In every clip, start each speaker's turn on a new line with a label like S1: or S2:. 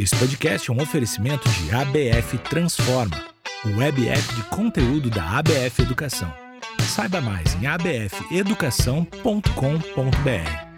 S1: Esse podcast é um oferecimento de ABF Transforma, o web app de conteúdo da ABF Educação. Saiba mais em abfeducação.com.br.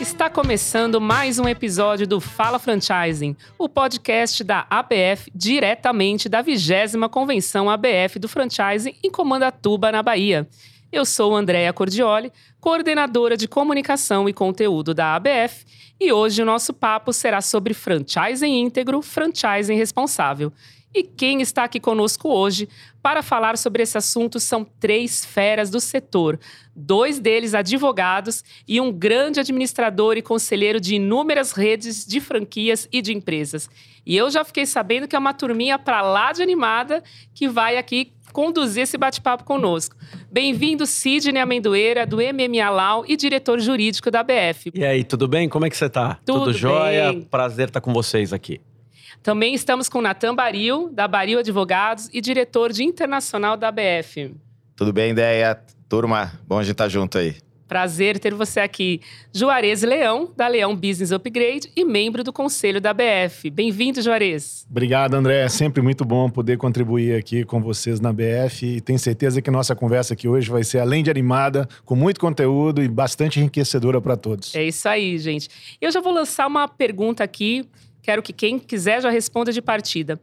S2: Está começando mais um episódio do Fala Franchising, o podcast da ABF diretamente da vigésima convenção ABF do Franchising em Comandatuba, na Bahia. Eu sou Andréa Cordioli, coordenadora de comunicação e conteúdo da ABF, e hoje o nosso papo será sobre franchising íntegro, franchising responsável. E quem está aqui conosco hoje para falar sobre esse assunto são três feras do setor, dois deles advogados e um grande administrador e conselheiro de inúmeras redes de franquias e de empresas. E eu já fiquei sabendo que é uma turminha para lá de animada que vai aqui conduzir esse bate-papo conosco. Bem-vindo, Sidney Amendoeira, do MMA Lau e diretor jurídico da BF.
S3: E aí, tudo bem? Como é que você tá?
S2: Tudo,
S3: tudo jóia?
S2: bem.
S3: Prazer estar com vocês aqui.
S2: Também estamos com Natan Baril, da Baril Advogados e diretor de internacional da BF.
S4: Tudo bem, ideia? Turma, bom a gente estar junto aí.
S2: Prazer ter você aqui. Juarez Leão, da Leão Business Upgrade e membro do conselho da BF. Bem-vindo, Juarez.
S5: Obrigado, André. É sempre muito bom poder contribuir aqui com vocês na BF e tenho certeza que nossa conversa aqui hoje vai ser, além de animada, com muito conteúdo e bastante enriquecedora para todos.
S2: É isso aí, gente. Eu já vou lançar uma pergunta aqui. Quero que quem quiser já responda de partida.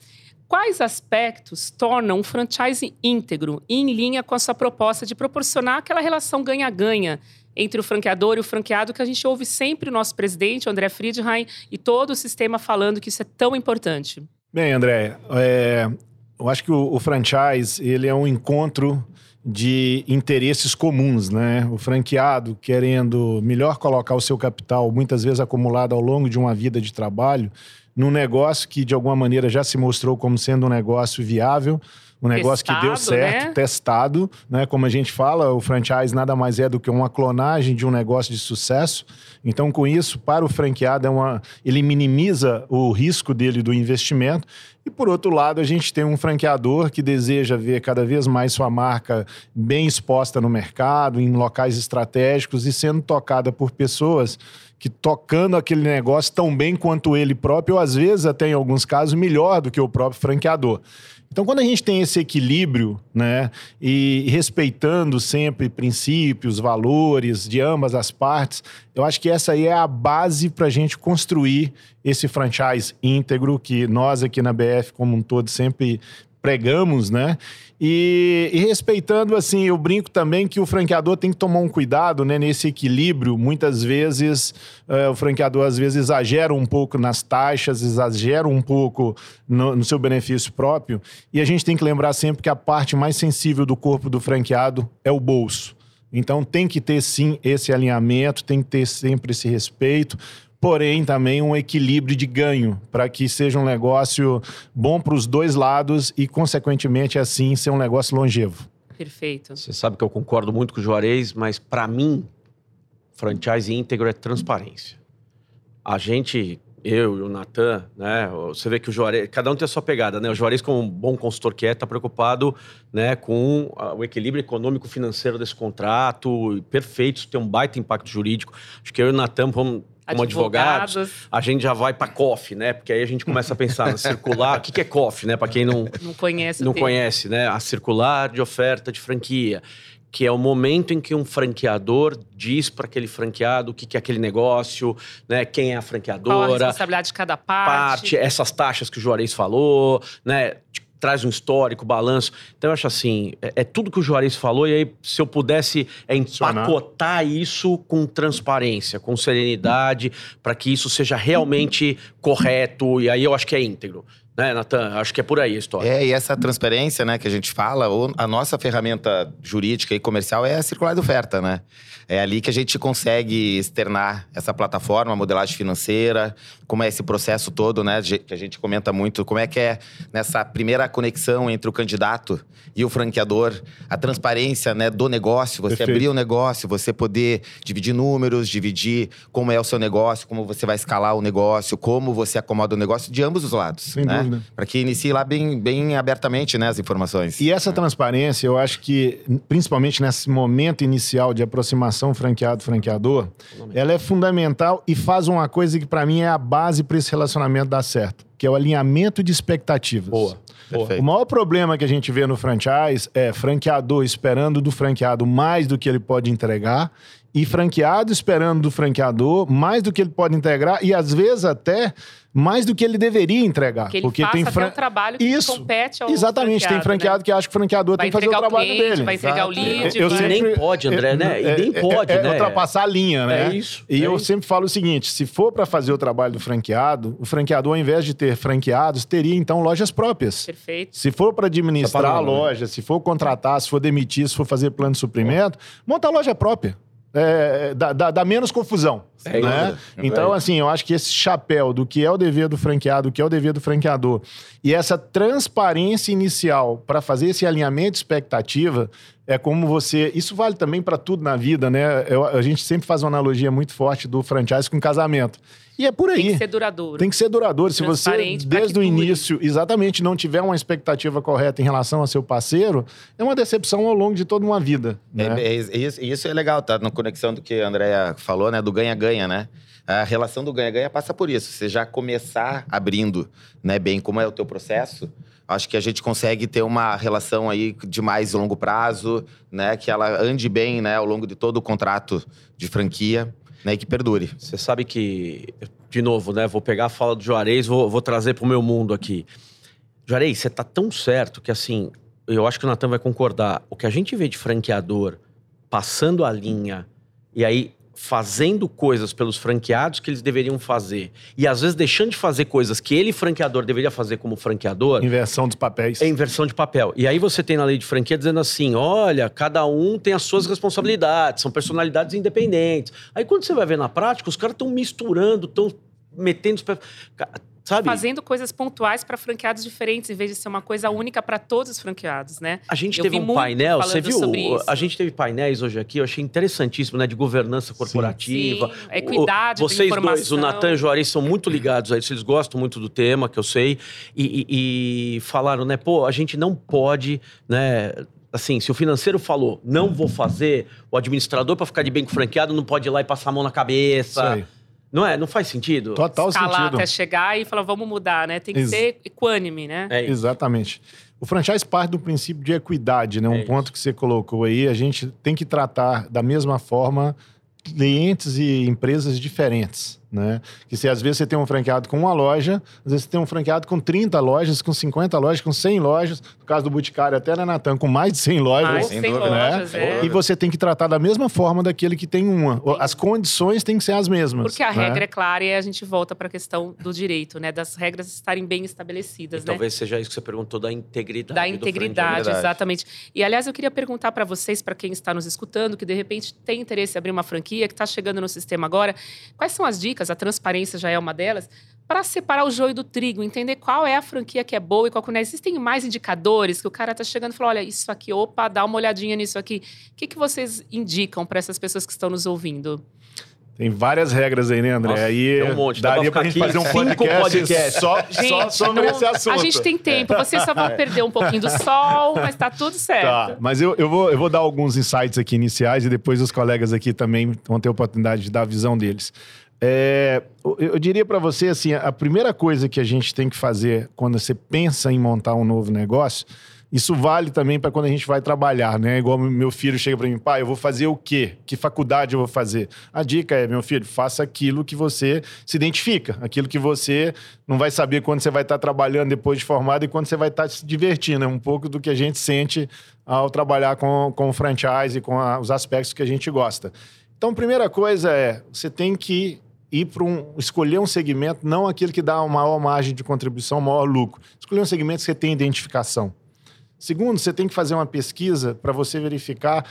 S2: Quais aspectos tornam um franchise íntegro e em linha com a sua proposta de proporcionar aquela relação ganha-ganha entre o franqueador e o franqueado que a gente ouve sempre o nossso presidente, André Friedheim, e todo o sistema falando que isso é tão importante?
S5: Bem, André, é, eu acho que o, o franchise ele é um encontro de interesses comuns, né? O franqueado querendo melhor colocar o seu capital, muitas vezes acumulado ao longo de uma vida de trabalho, num negócio que de alguma maneira já se mostrou como sendo um negócio viável, um negócio
S2: Testado,
S5: que deu certo,
S2: né?
S5: testado, né? Como a gente fala, o franchise nada mais é do que uma clonagem de um negócio de sucesso. Então, com isso, para o franqueado, é uma, ele minimiza o risco dele do investimento. E por outro lado, a gente tem um franqueador que deseja ver cada vez mais sua marca bem exposta no mercado, em locais estratégicos e sendo tocada por pessoas que tocando aquele negócio tão bem quanto ele próprio, ou às vezes até em alguns casos melhor do que o próprio franqueador. Então, quando a gente tem esse equilíbrio, né, e respeitando sempre princípios, valores de ambas as partes, eu acho que essa aí é a base para a gente construir esse franchise íntegro que nós aqui na BF, como um todo, sempre pregamos, né? E, e, respeitando, assim, eu brinco também que o franqueador tem que tomar um cuidado, né? Nesse equilíbrio, muitas vezes eh, o franqueador às vezes exagera um pouco nas taxas, exagera um pouco no, no seu benefício próprio. E a gente tem que lembrar sempre que a parte mais sensível do corpo do franqueado é o bolso. Então tem que ter sim esse alinhamento, tem que ter sempre esse respeito, porém também um equilíbrio de ganho para que seja um negócio bom para os dois lados e, consequentemente, assim ser um negócio longevo.
S2: Perfeito.
S3: Você sabe que eu concordo muito com o Juarez, mas para mim, franchise íntegro é transparência. A gente, eu e o Natan, né? Você vê que o Juarez, cada um tem a sua pegada, né? O Juarez, como um bom consultor que é, está preocupado, né, com o equilíbrio econômico financeiro desse contrato, perfeito, isso tem um baita impacto jurídico. Acho que eu e o Natan vamos como advogados,
S2: Advogados.
S3: a gente já vai para COF, né? Porque aí a gente começa a pensar na circular. O que, que é COF, né? Para quem não,
S2: Não conhece
S3: não conhece, né? A circular de oferta de franquia, que é o momento em que um franqueador diz para aquele franqueado o que, que é aquele negócio, né? Quem é a
S2: Qual a
S3: franqueadora,
S2: responsabilidade de cada parte?
S3: parte, essas taxas que o Juarez falou, né? Traz um histórico, balanço. Então, eu acho assim, é, é tudo que o Juarez falou, e aí, se eu pudesse é, empacotar isso com transparência, com serenidade, para que isso seja realmente correto, e aí eu acho que é íntegro. Né, Natan? Acho que é por aí a história.
S4: É, e essa transparência, né, que a gente fala, ou a nossa ferramenta jurídica e comercial é a circular de oferta, né? É ali que a gente consegue externar essa plataforma, a modelagem financeira, como é esse processo todo, né, que a gente comenta muito, como é que é nessa primeira conexão entre o candidato e o franqueador, a transparência, né, do negócio, você
S5: Perfeito.
S4: abrir o negócio, você poder dividir números, dividir como é o seu negócio, como você vai escalar o negócio, como você acomoda o negócio de ambos os lados,
S5: Sem
S4: né?
S5: Dúvida.
S4: Para que inicie lá bem, bem abertamente né, as informações.
S5: E essa transparência, eu acho que, principalmente nesse momento inicial de aproximação franqueado-franqueador, ela é fundamental e faz uma coisa que, para mim, é a base para esse relacionamento dar certo, que é o alinhamento de expectativas.
S3: Boa.
S4: Perfeito.
S5: O maior problema que a gente vê no franchise é franqueador esperando do franqueado mais do que ele pode entregar e franqueado esperando do franqueador mais do que ele pode entregar e às vezes até mais do que ele deveria entregar.
S2: Que ele
S5: porque
S2: faça
S5: tem
S2: até
S5: fran...
S2: o trabalho que
S5: Isso.
S2: compete ao
S5: Exatamente, tem franqueado
S2: né?
S5: que acha que o franqueador
S2: Vai
S5: tem que fazer o
S2: entregar o
S5: trabalho
S2: cliente,
S5: dele.
S2: vai entregar o
S4: Exato.
S2: lead,
S5: Eu
S2: vai...
S5: sempre-
S3: Nem pode, André, né? E nem pode,
S5: é,
S3: né?
S5: É ultrapassar a linha, né?
S3: É isso,
S5: E
S3: é
S5: eu
S3: isso.
S5: sempre falo o seguinte: se for para fazer o trabalho do franqueado, o franqueador, ao invés de ter franqueados, teria então lojas próprias.
S2: Perfeito.
S5: Se for para administrar a
S3: né?
S5: loja, se for contratar, se for demitir, se for fazer plano de suprimento, monta a loja própria. É, dá, dá- dá menos confusão.
S3: É
S5: né?
S3: isso.
S5: Então,
S3: É.
S5: assim, eu acho que esse chapéu do que é o dever do franqueado, o que é o dever do franqueador, e essa transparência inicial para fazer esse alinhamento de expectativa, é como você. Isso vale também para tudo na vida, né? Eu- a gente sempre faz uma analogia muito forte do franchise com casamento. E é por aí.
S2: Tem que ser duradouro.
S5: Tem que ser duradouro. Se você, desde o início, exatamente, não tiver uma expectativa correta em relação ao seu parceiro, é uma decepção ao longo de toda uma vida.
S4: É,
S5: né?
S4: é, é isso, isso é legal, tá? Na conexão do que a Andrea falou, né? Do ganha-ganha, né? A relação do ganha-ganha passa por isso. Você já começar abrindo, né, bem como é o teu processo, acho que a gente consegue ter uma relação aí de mais longo prazo, né? Que ela ande bem, né, ao longo de todo o contrato de franquia, né? E que perdure.
S3: Você sabe que, de novo, né? Vou pegar a fala do Juarez, vou, vou trazer pro meu mundo aqui. Juarez, você tá tão certo que, assim, eu acho que o Natan vai concordar. O que a gente vê de franqueador passando a linha e aí fazendo coisas pelos franqueados que eles deveriam fazer e às vezes deixando de fazer coisas que ele, franqueador, deveria fazer como franqueador,
S5: Inversão dos papéis.
S3: é inversão de papel. E aí você tem na lei de franquia dizendo assim: olha, cada um tem as suas responsabilidades, são personalidades independentes. Aí quando você vai ver na prática, os caras estão misturando, estão metendo os pés. Sabe?
S2: Fazendo coisas pontuais para franqueados diferentes, em vez de ser uma coisa única para todos os franqueados, né?
S3: A gente
S2: Eu
S3: teve um painel, você viu?
S2: sobre isso.
S3: A gente teve painéis hoje aqui, eu achei interessantíssimo, né? De governança corporativa.
S2: Sim, a equidade
S3: O- Vocês dois, o. Natan e o Juarez, são muito ligados a isso, eles gostam muito do tema, que eu sei. E, e- e falaram, né? Pô, a gente não pode, né? Assim, se o financeiro falou, não vou fazer, o administrador, para ficar de bem com o franqueado, não pode ir lá e passar a mão na cabeça. Não é? Não faz sentido?
S5: Total
S2: Escalar
S5: sentido.
S2: até chegar e falar, vamos mudar, né? Tem que
S5: Ex-
S2: ser equânime, né?
S3: É.
S5: Exatamente. O franchise parte do princípio de equidade, né? Um
S3: É isso.
S5: ponto que você colocou aí. A gente tem que tratar da mesma forma clientes e empresas diferentes, né? Que se às vezes você tem um franqueado com uma loja, às vezes você tem um franqueado com 30 lojas, com 50 lojas, com 100 lojas. No caso do Boticário, até na Natan, com mais de 100 lojas.
S2: Mais
S4: sem
S2: sem
S4: dúvida,
S2: lojas,
S5: né?
S2: é.
S5: E você tem que tratar da mesma forma daquele que tem uma. As condições têm que ser as mesmas.
S2: Porque a
S5: né?
S2: regra é clara e a gente volta para a questão do direito, né? Das regras estarem bem estabelecidas,
S3: E
S2: né?
S3: talvez seja isso que você perguntou da integridade.
S2: da integridade, exatamente. E aliás, eu queria perguntar para vocês, para quem está nos escutando, que de repente tem interesse em abrir uma franquia, que está chegando no sistema agora, quais são as dicas? A transparência já é uma delas. Para separar o joio do trigo, entender qual é a franquia que é boa e qual que não é. Existem mais indicadores que o cara está chegando e fala: olha, isso aqui, opa, dá uma olhadinha nisso aqui. O que, que vocês indicam para essas pessoas que estão nos ouvindo?
S5: Tem várias regras aí, né, André?
S3: Nossa,
S5: aí
S3: tem um monte. Dá
S5: daria
S3: pra
S5: pra gente fazer um podcast,
S3: podcasts.
S5: só, só
S2: Gente,
S5: sobre
S2: não-
S5: esse assunto.
S2: a gente tem tempo, vocês só vão perder um pouquinho do sol, mas tá tudo certo.
S5: Tá, mas eu, eu, vou, eu vou dar alguns insights aqui iniciais e depois os colegas aqui também vão ter a oportunidade de dar a visão deles. É, eu, eu diria para você assim, a primeira coisa que a gente tem que fazer quando você pensa em montar um novo negócio, isso vale também para quando a gente vai trabalhar, né? Igual meu filho chega para mim, pai, eu vou fazer o quê? Que faculdade eu vou fazer? A dica é, meu filho, faça aquilo que você se identifica, aquilo que você não vai saber quando você vai estar trabalhando depois de formado e quando você vai estar se divertindo. É um pouco do que a gente sente ao trabalhar com, com o franchise e com a- os aspectos que a gente gosta. Então, primeira coisa é, você tem que ir para um escolher um segmento, não aquele que dá uma maior margem de contribuição, maior lucro. Escolher um segmento que você tem identificação. Segundo, você tem que fazer uma pesquisa para você verificar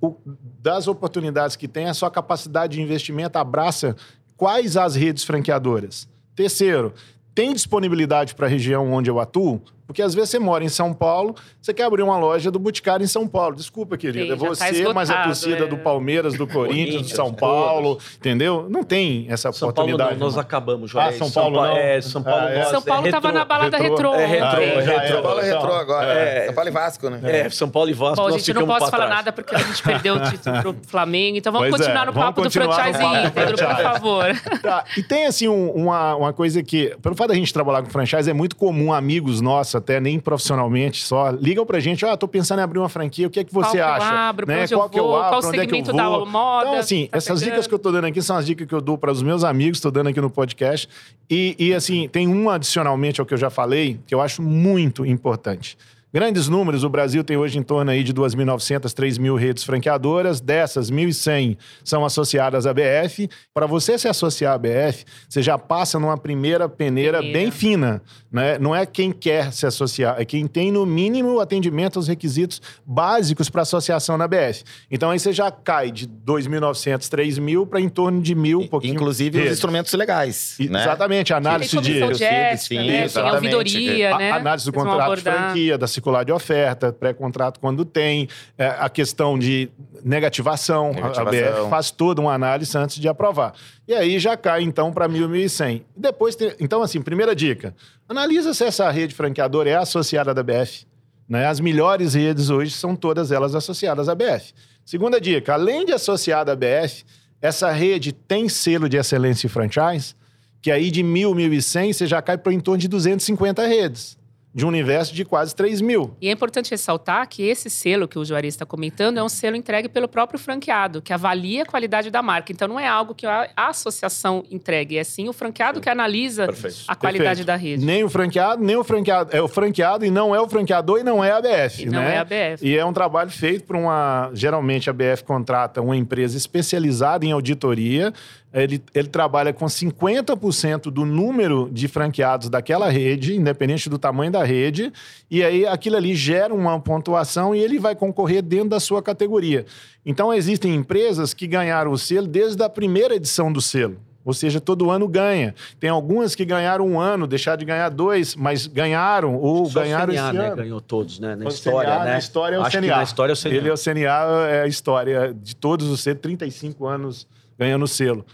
S5: o- das oportunidades que tem, a sua capacidade de investimento abraça quais as redes franqueadoras. Terceiro, tem disponibilidade para a região onde eu atuo? Porque às vezes você mora em São Paulo, você quer abrir uma loja do Boticário em São Paulo. Desculpa, querida.
S2: Sim,
S5: é
S2: já tá
S5: você, mas a
S2: esgotado,
S5: torcida
S2: é.
S5: do Palmeiras, do Corinthians, do São Paulo, entendeu? Não tem essa
S3: São Paulo
S5: oportunidade.
S3: não, nós acabamos,
S5: Ah,
S3: Juarez.
S5: São Paulo não?
S3: É, São Paulo
S5: Ah, é.
S3: nós,
S2: São Paulo
S3: é
S2: tava
S3: retrô.
S2: na balada
S5: retrô.
S2: retrô.
S3: É retrô, é retrô.
S4: São Paulo é retrô agora.
S3: é.
S4: São Paulo e Vasco, né?
S3: É, São Paulo e Vasco,
S2: Bom,
S3: nós
S2: gente, eu não
S3: pra
S2: falar
S3: trás.
S2: nada porque a gente perdeu o título pro Flamengo. Então vamos
S5: Pois é,
S2: continuar no
S5: vamos
S2: papo do
S5: continuar no
S2: franchise
S5: do
S2: íntegro, por favor.
S5: Tá, E tem, assim, um- uma, uma coisa que, pelo fato da gente trabalhar com franchise, é muito comum amigos nossos, até nem profissionalmente só, ligam pra gente, ó, tô pensando em abrir uma franquia, o que é que você
S2: Qual que eu
S5: acha?
S2: abro,
S5: né?
S2: eu
S5: Qual que eu
S2: vou,
S5: abro,
S2: qual
S5: onde é que eu
S2: segmento da
S5: vou?
S2: moda
S5: Então, assim,
S2: tá
S5: essas
S2: pegando?
S5: dicas que eu tô dando aqui são as dicas que eu dou para os meus amigos, tô dando aqui no podcast. E, e, assim, tem uma adicionalmente ao que eu já falei, que eu acho muito importante. Grandes números, o Brasil tem hoje em torno aí de 2.900, 3.000 redes franqueadoras, dessas 1.100 são associadas à BF. Para você se associar à BF, você já passa numa primeira peneira,
S2: Peneira.
S5: bem fina, né? Não é quem quer se associar, é quem tem no mínimo o atendimento aos requisitos básicos para associação na BF. Então aí você já cai de 2.900, 3.000 para em torno de mil, um pouquinho.
S4: Inclusive os
S5: redes.
S4: instrumentos legais.
S5: E-
S4: né?
S5: Exatamente, a
S2: Tem
S5: análise de
S2: de ética,
S4: sim,
S2: né? Tem
S4: exatamente.
S2: ouvidoria,
S5: a-
S2: né?
S5: análise do
S2: Eles
S5: contrato de franquia, da circular de oferta, pré-contrato quando tem, é, a questão de negativação, a-
S4: Negativação.
S5: a BF faz toda uma análise antes de aprovar. E aí já cai então para 1.000, 1.100. Depois, tem, então assim, primeira dica, analisa se essa rede franqueadora é associada da BF. Né? As melhores redes hoje são todas elas associadas à BF. Segunda dica, além de associada à BF, essa rede tem selo de excelência e franchise, que aí de 1.000, 1.100 você já cai para em torno de 250 redes, de um universo de quase 3 mil.
S2: E é importante ressaltar que esse selo que o Juarez está comentando é um selo entregue pelo próprio franqueado, que avalia a qualidade da marca. Então não é algo que a associação entregue, é sim o franqueado que analisa
S3: Perfeito.
S2: a qualidade
S5: Perfeito.
S2: da rede.
S5: Nem o franqueado, nem o franqueado. É o franqueado e não é o franqueador e não é a BF.
S2: E não
S5: né?
S2: é a BF.
S5: E é um trabalho feito por uma. Geralmente a BF contrata uma empresa especializada em auditoria. Ele, ele trabalha com 50% do número de franqueados daquela rede, independente do tamanho da rede. E aí aquilo ali gera uma pontuação e ele vai concorrer dentro da sua categoria. Então existem empresas que ganharam o selo desde a primeira edição do selo. Ou seja, todo ano ganha. Tem algumas que ganharam um ano, deixaram de ganhar dois, mas ganharam ou
S3: Só
S5: ganharam
S3: o CNA,
S5: esse
S3: né?
S5: ano.
S3: Ganhou todos, né? Na
S5: O
S3: história,
S5: CNA,
S3: né?
S5: Na história é o
S3: Acho
S5: CNA.
S3: que na história é o CNA.
S5: Ele é o CNA, é a história de todos os selos, 35 anos ganhando selo.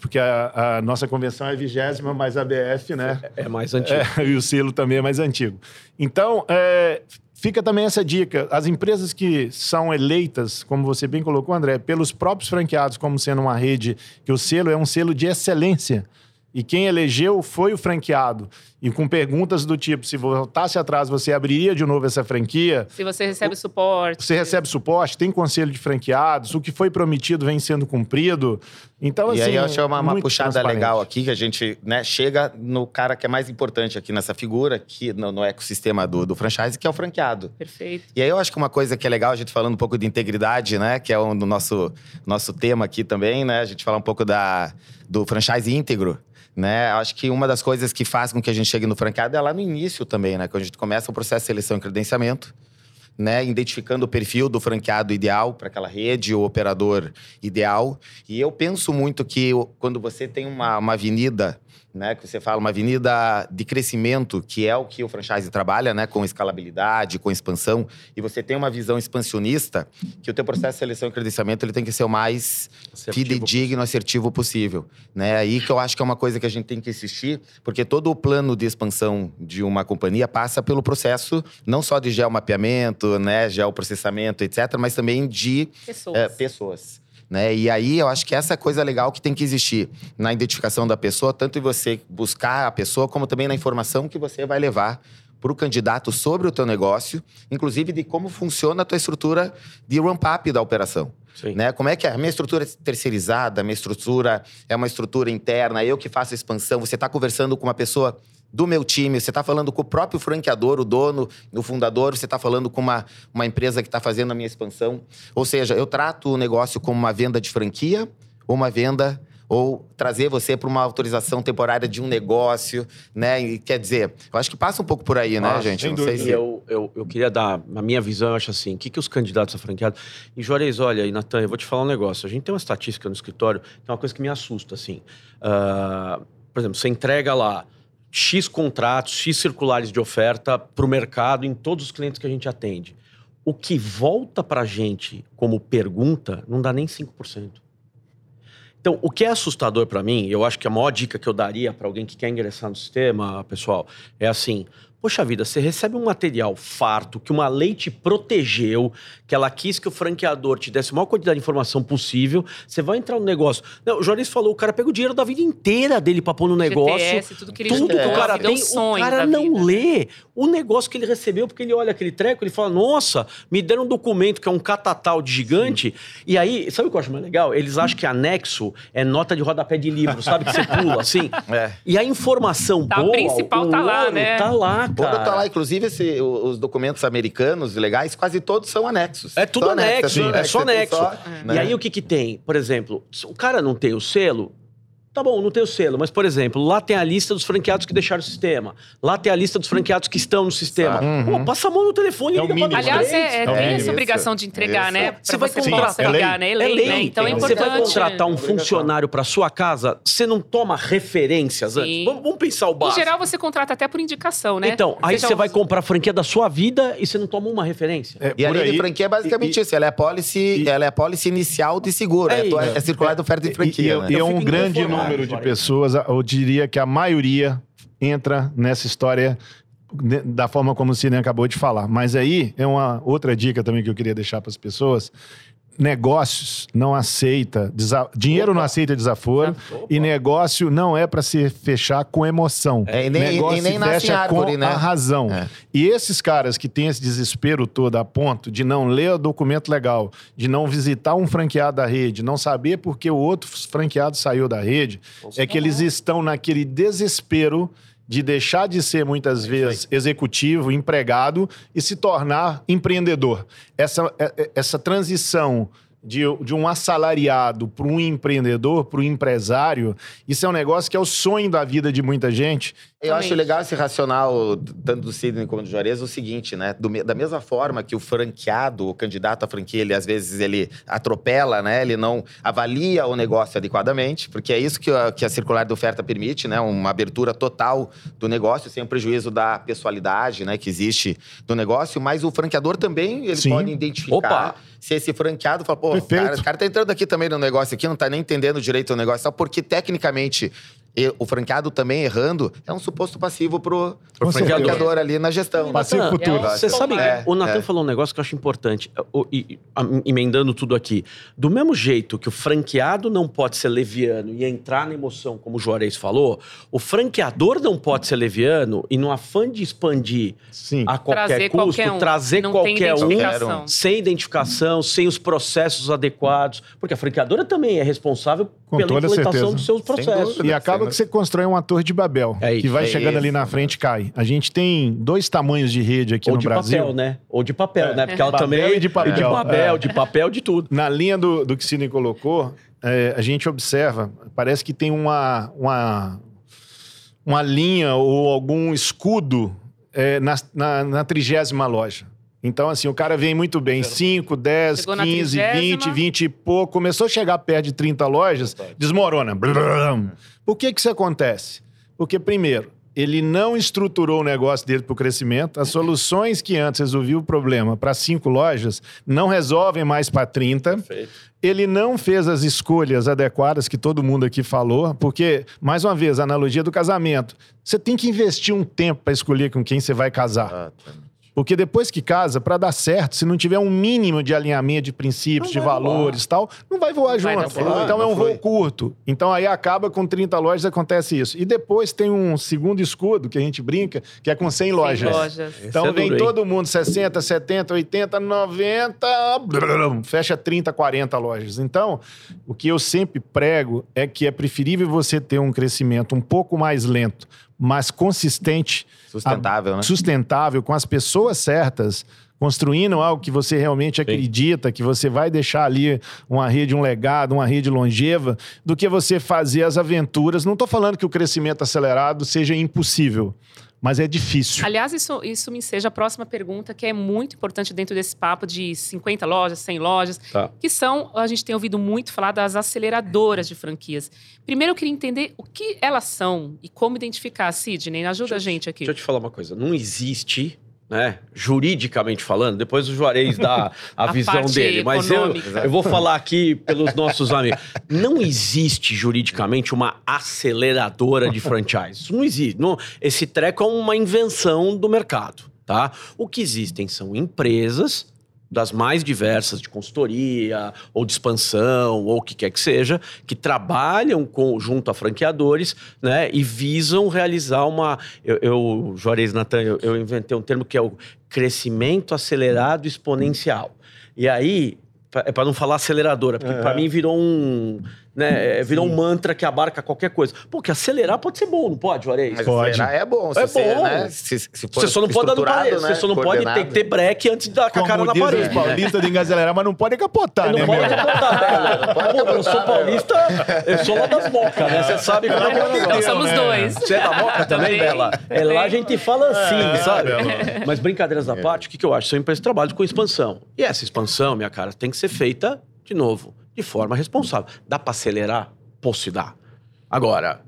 S5: Porque a, a nossa convenção é vigésima, mas a BF, né?
S3: É mais antigo.
S5: É, e o selo também é mais antigo. Então, é, fica também essa dica. As empresas que são eleitas, como você bem colocou, André, pelos próprios franqueados, como sendo uma rede, que o selo é um selo de excelência. E quem elegeu foi o franqueado. E com perguntas do tipo: se voltasse atrás, você abriria de novo essa franquia?
S2: Se você recebe suporte.
S5: Você recebe suporte, tem conselho de franqueados, o que foi prometido vem sendo cumprido. Então,
S4: E
S5: assim.
S4: aí eu acho uma, uma
S5: muito
S4: puxada legal aqui, que a gente né, chega no cara que é mais importante aqui nessa figura, aqui no, no ecossistema do, do franchise, que é o franqueado.
S2: Perfeito.
S4: E aí eu acho que uma coisa que é legal, a gente falando um pouco de integridade, né? Que é um do nosso, nosso tema aqui também, né? A gente falar um pouco da, do franchise íntegro. Né? Acho que uma das coisas que faz com que a gente chegue no franqueado é lá no início também, né? Quando a gente começa o processo de seleção e credenciamento, né? Identificando o perfil do franqueado ideal para aquela rede, o operador ideal. E eu penso muito que quando você tem uma, uma avenida, né? Que você fala, uma avenida de crescimento, que é o que o franchise trabalha, né? Com escalabilidade, com expansão, e você tem uma visão expansionista, que o teu processo de seleção e credenciamento ele tem que ser o mais
S3: Assertivo
S4: fidedigno, assertivo possível. Né? Aí que eu acho que é uma coisa que a gente tem que insistir, porque todo o plano de expansão de uma companhia passa pelo processo não só de geomapeamento, né, geoprocessamento, etc., mas também de
S2: Pessoas.
S4: é, pessoas. Né? E aí eu acho que essa é a coisa legal que tem que existir na identificação da pessoa, tanto em você buscar a pessoa, como também na informação que você vai levar para o candidato sobre o teu negócio, inclusive de como funciona a tua estrutura de ramp-up da operação.
S3: Sim.
S4: Né? Como é que é? A minha estrutura é terceirizada, a minha estrutura é uma estrutura interna, eu que faço a expansão. Você está conversando com uma pessoa do meu time, você está falando com o próprio franqueador, o dono, o fundador, você está falando com uma, uma empresa que está fazendo a minha expansão. Ou seja, eu trato o negócio como uma venda de franquia ou uma venda ou trazer você para uma autorização temporária de um negócio, né? E, quer dizer, eu acho que passa um pouco por aí, né,
S5: Ah,
S4: gente?
S5: sem
S4: Não sei se...
S3: Eu, eu, eu queria dar, na minha visão, eu acho assim, o que, que os candidatos a franqueado... E Juarez, olha, e Natan, eu vou te falar um negócio. A gente tem uma estatística no escritório, que é uma coisa que me assusta, assim. Ah, por exemplo, você entrega lá, X contratos, X circulares de oferta para o mercado em todos os clientes que a gente atende. O que volta para a gente como pergunta não dá nem 5%. Então, o que é assustador para mim, eu acho que a maior dica que eu daria para alguém que quer ingressar no sistema, pessoal, é assim: Poxa vida, você recebe um material farto que uma lei te protegeu, que ela quis que o franqueador te desse a maior quantidade de informação possível. Você vai entrar no negócio. Não, o Joris falou, o cara pega o dinheiro da vida inteira dele pra pôr no negócio.
S2: GTS, tudo que ele
S3: tudo que o cara
S2: a um
S3: tem,
S2: sonho
S3: o cara não
S2: vida.
S3: lê o negócio que ele recebeu, porque ele olha aquele treco, ele fala, nossa, me deram um documento que é um catatal de gigante. E aí, sabe o que eu acho mais legal? Eles acham que anexo é nota de rodapé de livro, sabe? Que você pula, assim.
S4: É.
S3: E a informação
S2: Tá, o
S3: boa,
S2: principal
S3: o
S2: tá lá, né?
S3: Tá lá,
S4: O
S3: cara.
S4: ouro tá lá, inclusive, esse- os documentos americanos legais, quase todos são anexos.
S3: É tudo
S4: Só
S3: anexo,
S4: assim,
S3: é só
S4: tem
S3: anexo.
S4: só,
S3: E
S4: né?
S3: aí o que que tem? Por exemplo, o cara não tem o selo, tá bom, não tem o selo, mas por exemplo, lá tem a lista dos franqueados que deixaram o sistema. Lá tem a lista dos franqueados que estão no sistema.
S4: Exato.
S3: Pô, passa a mão no telefone e
S5: É o
S3: liga pra
S5: mínimo.
S3: nós
S2: Aliás, é, é,
S5: É
S2: tem
S5: mínimo.
S2: essa obrigação de entregar,
S4: Isso.
S2: né? Pra
S3: Você vai
S2: você
S3: contratar-
S5: é
S2: né? É lei, né? Então é
S3: Você vai
S2: importante.
S3: contratar um funcionário para sua casa, você não toma referências
S2: Sim.
S3: antes? Vamos, vamos pensar o
S2: Em
S3: básico.
S2: geral, você contrata até por indicação, né?
S3: Então, aí
S2: Seja
S3: você vai comprar a franquia da sua vida e você não toma uma referência.
S5: É,
S4: E a linha de
S5: aí-
S4: franquia é basicamente
S5: e-
S4: isso. Ela é policy, ela é policy inicial de seguro.
S3: É
S4: É, é circular de oferta de
S5: E-
S4: franquia.
S5: e,
S4: né?
S5: e é um grande
S3: inconformado,
S5: número de pessoas, eu diria que a maioria entra nessa história da forma como o Cine acabou de falar. Mas aí é uma outra dica também que eu queria deixar para as pessoas. Negócios não aceita, desa- dinheiro não aceita desaforo
S3: Opa.
S5: e negócio não é para se fechar com emoção.
S4: É, e nem-
S5: negócio
S4: e nem
S5: fecha
S4: árvore,
S5: com
S4: né?
S5: a razão.
S4: É.
S5: E esses caras que têm esse desespero todo a ponto de não ler o documento legal, de não visitar um franqueado da rede, não saber por que o outro franqueado saiu da rede, é que eles estão naquele desespero de deixar de ser muitas vezes executivo, empregado e se tornar empreendedor. Essa, é- é- essa transição de, de um assalariado para um empreendedor, para um empresário, isso é um negócio que é o sonho da vida de muita gente.
S4: Eu acho legal esse racional, tanto do Sidney como do Juarez, o seguinte, né? Do da mesma forma que o franqueado, o candidato à franquia, ele às vezes ele atropela, né? Ele não avalia o negócio adequadamente, porque é isso que a, que a circular de oferta permite, né? Uma abertura total do negócio, sem o prejuízo da pessoalidade, né? Que existe do negócio, mas o franqueador também, ele
S5: Sim.
S4: pode identificar
S3: Opa.
S4: se esse franqueado fala, pô, o cara, o cara tá entrando aqui também no negócio aqui, não tá nem entendendo direito o negócio, só porque tecnicamente o franqueado também errando é um suposto passivo pro, pro franqueador ali na gestão.
S5: Passivo
S3: Natan,
S5: futuro.
S3: Você sabe,
S4: É,
S3: o Natan
S4: é.
S3: falou um negócio que eu acho importante, o- e- a- emendando tudo aqui. Do mesmo jeito que o franqueado não pode ser leviano e entrar na emoção, como o Juarez falou, o franqueador não pode ser leviano e, no afã de expandir
S5: Sim.
S3: a qualquer
S2: Trazer
S3: custo,
S2: qualquer um.
S3: trazer
S2: Não
S3: qualquer um sem identificação, sem os processos adequados. Porque a franqueadora também é responsável
S5: Com
S3: pela implementação
S5: certeza.
S3: dos seus processos.
S4: dúvida.
S5: E acaba que você constrói uma torre de Babel,
S3: É isso,
S5: que vai
S4: é
S5: chegando
S4: isso.
S5: ali na frente e cai. A gente tem dois tamanhos de rede aqui
S3: Ou
S5: no
S3: de
S5: Brasil.
S3: papel, né? Ou de papel,
S5: É.
S3: né? Porque ela
S5: Papel
S3: também.
S5: e de papel.
S3: de papel,
S5: É.
S3: de papel, de tudo.
S5: Na linha do, do que o Sidney colocou, é, a gente observa, parece que tem uma, uma, uma linha ou algum escudo é, na, na, na trigésima loja. Então, assim, o cara vem muito bem. 5, 10,
S2: Chegou na
S5: 15, 20,
S2: trigésima.
S5: 20 e pouco. Começou a chegar perto de 30 lojas, desmorona. Brum. Por que, que isso acontece? Porque, primeiro, ele não estruturou o negócio dele para o crescimento. As soluções que antes resolviam o problema para cinco lojas não resolvem mais para 30. Ele não fez as escolhas adequadas que todo mundo aqui falou, porque, mais uma vez, a analogia do casamento. Você tem que investir um tempo para escolher com quem você vai casar.
S4: Ah, tá.
S5: Porque depois que casa, para dar certo, se não tiver um mínimo de alinhamento de princípios, de valores e tal, não vai voar
S2: Não vai
S5: junto.
S2: certo.
S5: então é
S4: Não
S5: um voo curto. Então aí acaba com 30 lojas, acontece isso. E depois tem um segundo escudo que a gente brinca, que é com 100 lojas.
S2: lojas.
S5: Então
S3: é
S5: vem
S3: duro, hein?
S5: todo mundo, 60, 70, 80, 90, brum, fecha 30, 40 lojas. Então, o que eu sempre prego é que é preferível você ter um crescimento um pouco mais lento, mas consistente,
S4: Sustentável, né?
S5: sustentável, com as pessoas certas, construindo algo que você realmente acredita, que você vai deixar ali uma rede, um legado, uma rede longeva, do que você fazer as aventuras. Não estou falando que o crescimento acelerado seja impossível, mas é difícil.
S2: Aliás, isso, isso me seja a próxima pergunta, que é muito importante dentro desse papo de 50 lojas, 100 lojas,
S3: Tá.
S2: que são, a gente tem ouvido muito falar das aceleradoras de franquias. Primeiro, eu queria entender o que elas são e como identificar. Sidney, ajuda a gente aqui.
S3: Deixa eu te falar uma coisa. Não existe, né, juridicamente falando, depois o Juarez dá a,
S2: A
S3: visão dele, mas eu, eu vou falar aqui pelos nossos amigos. Não existe juridicamente uma aceleradora de franchise. Isso não existe. Não- esse treco é uma invenção do mercado, tá? O que existem são empresas das mais diversas, de consultoria, ou de expansão, ou o que quer que seja, que trabalham com, junto a franqueadores, né, e visam realizar uma... Eu, eu Juarez Natan, eu, eu inventei um termo que é o crescimento acelerado exponencial. E aí, é para não falar aceleradora, porque para mim virou um... Né, é, virou um mantra que abarca qualquer coisa. Pô, que acelerar pode ser bom, não pode, Juarez?
S5: Pode.
S4: acelerar é bom. Se
S3: É
S4: você,
S3: bom.
S4: Né, se, se for
S3: Você só não pode dar no parede,
S4: né,
S3: você só não pode ter, ter breque antes de dar com a cara
S5: Como
S3: na
S5: diz
S3: parede.
S5: os paulistas de acelerar, mas não pode capotar,
S3: Não
S5: né,
S3: pode capotar, né? Pô, eu sou paulista, eu sou lá das mocas, né? Você sabe como é que é.
S2: Somos
S5: né?
S2: dois.
S3: Você é da moca também. Bela? É lá a gente fala assim,
S5: É,
S3: sabe?
S5: Bela.
S3: Mas brincadeiras da parte, o que, que eu acho? São empresas que trabalham com expansão. E essa expansão, minha cara, tem que ser feita, de novo, de forma responsável. Dá pra acelerar? Se dá. Agora,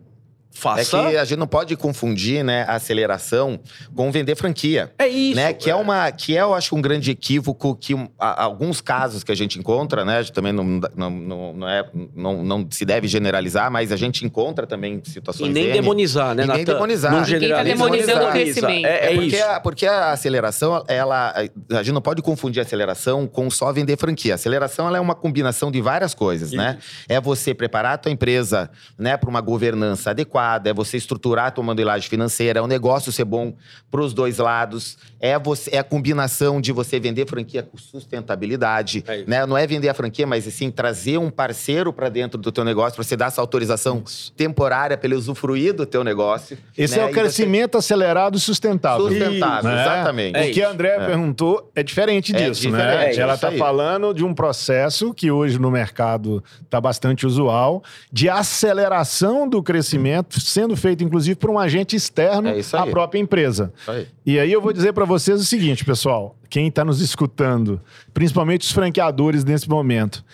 S4: É
S3: faça...
S4: que a gente não pode confundir, né, a aceleração com vender franquia.
S3: É isso.
S4: né, que é uma que é eu acho um grande equívoco que a- alguns casos que a gente encontra né a gente também não, não, não, não é não, não se deve generalizar mas a gente encontra também situações
S3: E nem
S4: N.
S3: demonizar, né,
S4: E nem demonizar.
S3: Não
S4: Ninguém tá
S2: demonizando o
S3: demoniza.
S2: crescimento.
S3: É, é
S4: porque,
S3: isso.
S4: A, porque a aceleração, ela, a gente não pode confundir a aceleração com só vender franquia. A aceleração ela é uma combinação de várias coisas, né? É você preparar a tua empresa né, para uma governança adequada, é você estruturar a tua modelagem financeira, é o negócio ser bom para os dois lados, é, você, é a combinação de você vender franquia com sustentabilidade,
S3: É isso.
S4: né? Não é vender a franquia, mas sim trazer um parceiro para dentro do teu negócio, para você dar essa autorização temporária para ele usufruir do teu negócio.
S5: Esse
S4: né?
S5: é
S4: E
S5: o
S4: você-
S5: crescimento acelerado e sustentável.
S4: Sustentável,
S5: Né?
S4: exatamente.
S3: É
S5: o que a
S3: isso.
S5: André
S4: É.
S5: perguntou é diferente
S4: É
S5: disso,
S4: diferente,
S5: né?
S4: é
S5: Ela
S4: isso
S5: está falando de um processo que hoje no mercado está bastante usual, de aceleração do crescimento, sendo feito inclusive por um agente externo
S4: É
S5: à própria empresa.
S4: Aí.
S5: E aí eu vou dizer para vocês o seguinte, pessoal, quem está nos escutando, principalmente os franqueadores nesse momento,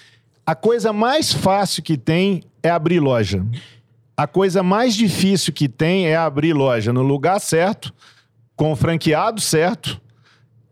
S5: a coisa mais fácil que tem é abrir loja. A coisa mais difícil que tem é abrir loja no lugar certo, com o franqueado certo,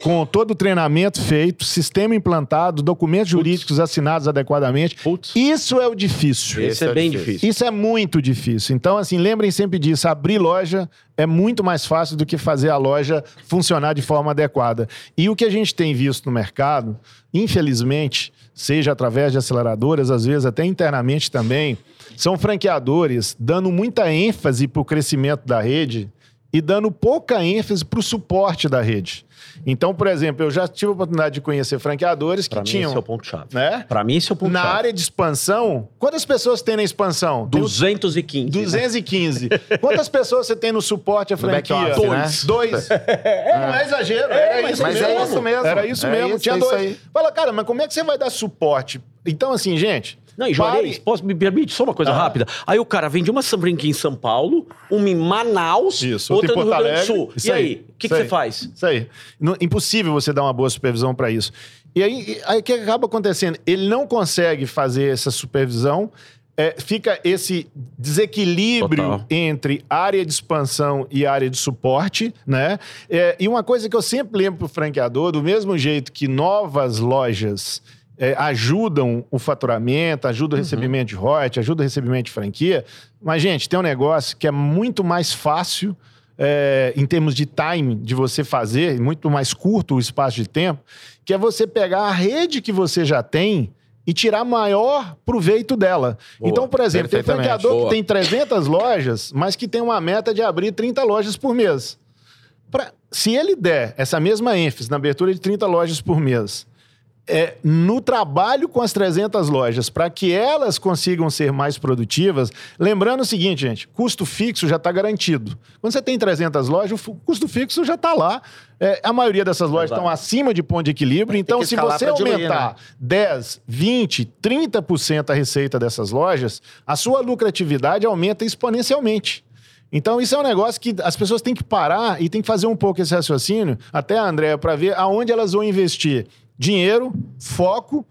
S5: com todo o treinamento feito, sistema implantado, documentos jurídicos assinados adequadamente.
S3: Putz,
S5: Isso é o difícil.
S3: Esse é
S4: é
S3: bem
S4: difícil.
S3: difícil.
S5: Isso é muito difícil. Então, assim, lembrem sempre disso. Abrir loja é muito mais fácil do que fazer a loja funcionar de forma adequada. E o que a gente tem visto no mercado, infelizmente, seja através de aceleradoras, às vezes até internamente também, são franqueadores dando muita ênfase para o crescimento da rede e dando pouca ênfase para o suporte da rede. Então, por exemplo, eu já tive a oportunidade de conhecer franqueadores que
S3: Pra mim,
S5: tinham.
S3: esse é o ponto-chave.
S5: né?
S3: Pra mim, esse é o
S5: Na
S3: ponto-chave.
S5: área de expansão, quantas pessoas tem na expansão? Tem o
S3: 215.
S5: 215. Quantas pessoas você tem no suporte à franquia?
S4: office, né?
S5: Dois. Dois. É, não é exagero. Era
S3: mas
S5: isso
S4: mas
S5: mesmo.
S4: é isso mesmo.
S5: Era isso
S4: É
S5: mesmo.
S4: isso,
S5: Tinha
S4: é
S5: dois.
S4: aí.
S5: Fala, cara, mas como é que você vai dar suporte? Então, assim, gente.
S3: Não, e Juarez,
S5: pare-
S3: posso, me permite só uma coisa
S5: Aham.
S3: rápida? Aí o cara vende uma franquia em São Paulo, uma em Manaus,
S5: Isso,
S3: outra no Rio Grande do. Sul.
S5: Isso
S3: e
S5: aí,
S3: o que, que você faz?
S5: Isso aí. Não- impossível você dar uma boa supervisão para isso. E aí, aí o que acaba acontecendo? Ele não consegue fazer essa supervisão. é, fica esse desequilíbrio
S3: Total.
S5: entre área de expansão e área de suporte, né? É, e uma coisa que eu sempre lembro pro franqueador, do mesmo jeito que novas lojas é, ajudam o faturamento, ajudam o recebimento de royalties, ajudam o recebimento de franquia, mas, gente, tem um negócio que é muito mais fácil é, em termos de time de você fazer, muito mais curto o espaço de tempo, que é você pegar a rede que você já tem e tirar maior proveito dela.
S3: Boa,
S5: então, por exemplo, tem franqueador
S3: Boa.
S5: que tem 300 lojas, mas que tem uma meta de abrir 30 lojas por mês. Pra- se ele der essa mesma ênfase na abertura de 30 lojas por mês, é, no trabalho com as 300 lojas, para que elas consigam ser mais produtivas, lembrando o seguinte, gente, custo fixo já está garantido. Quando você tem 300 lojas, o custo fixo já está lá. É, a maioria dessas lojas
S3: Exato.
S5: estão acima de ponto de equilíbrio, então se você
S4: pra diluir,
S5: aumentar
S4: né?
S5: 10, 20, 30% a receita dessas lojas, a sua lucratividade aumenta exponencialmente. Então, isso é um negócio que as pessoas têm que parar e têm que fazer um pouco esse raciocínio, até, André, para ver aonde elas vão investir dinheiro, foco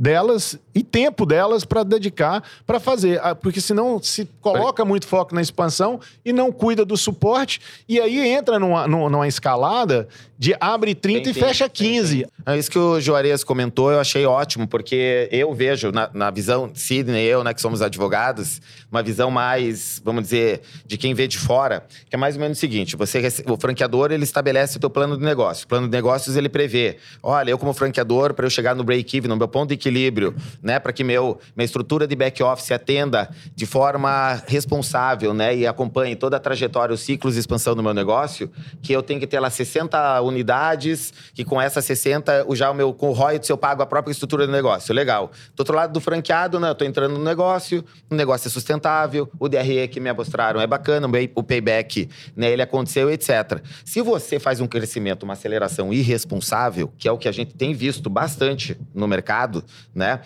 S5: delas e tempo delas para dedicar para fazer, Ah, porque senão se coloca muito foco na expansão e não cuida do suporte e aí entra numa, numa, numa escalada de abre 30
S4: Tem,
S5: e fecha
S4: tem,
S5: 15.
S4: É isso que o Juarez comentou, eu achei ótimo, porque eu vejo na, na visão, Sidney e eu, né, que somos advogados, uma visão mais, vamos dizer, de quem vê de fora, que é mais ou menos o seguinte: você, o franqueador ele estabelece o teu plano de negócio. O plano de negócios ele prevê: olha, eu como franqueador, para eu chegar no break-even, no meu ponto de equilíbrio, né, para que meu, minha estrutura de back-office atenda de forma responsável, né, e acompanhe toda a trajetória, os ciclos de expansão do meu negócio, que eu tenho que ter lá 60 unidades, que com essas 60, o- já o meu, com o royalties eu pago a própria estrutura do negócio. Legal. Do outro lado do franqueado, né, eu tô entrando no negócio, o negócio é sustentável, o DRE que me mostraram é bacana, o payback, né, ele aconteceu, etc. Se você faz um crescimento, uma aceleração irresponsável, que é o que a gente tem visto bastante no mercado, né?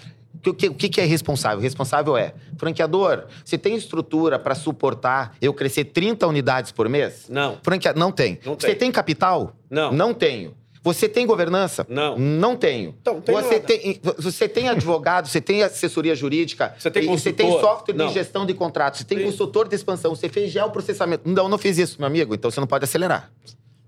S4: O que, o que é responsável? Responsável é, franqueador, você tem estrutura para suportar eu crescer 30 unidades por mês?
S3: Não.
S4: Franquea... Não tem.
S3: Não
S4: Você
S3: tem.
S4: tem capital?
S3: Não.
S4: Não tenho. Você tem governança?
S3: Não.
S4: Não tenho.
S3: Então, tem
S4: você,
S3: nada.
S4: tem, você tem advogado, você tem assessoria jurídica,
S3: Você tem
S4: você tem software
S3: Não.
S4: de gestão de contratos, você tem
S3: Sim.
S4: consultor de expansão, você fez geoprocessamento. Não, não fiz isso, meu amigo, então você não pode acelerar.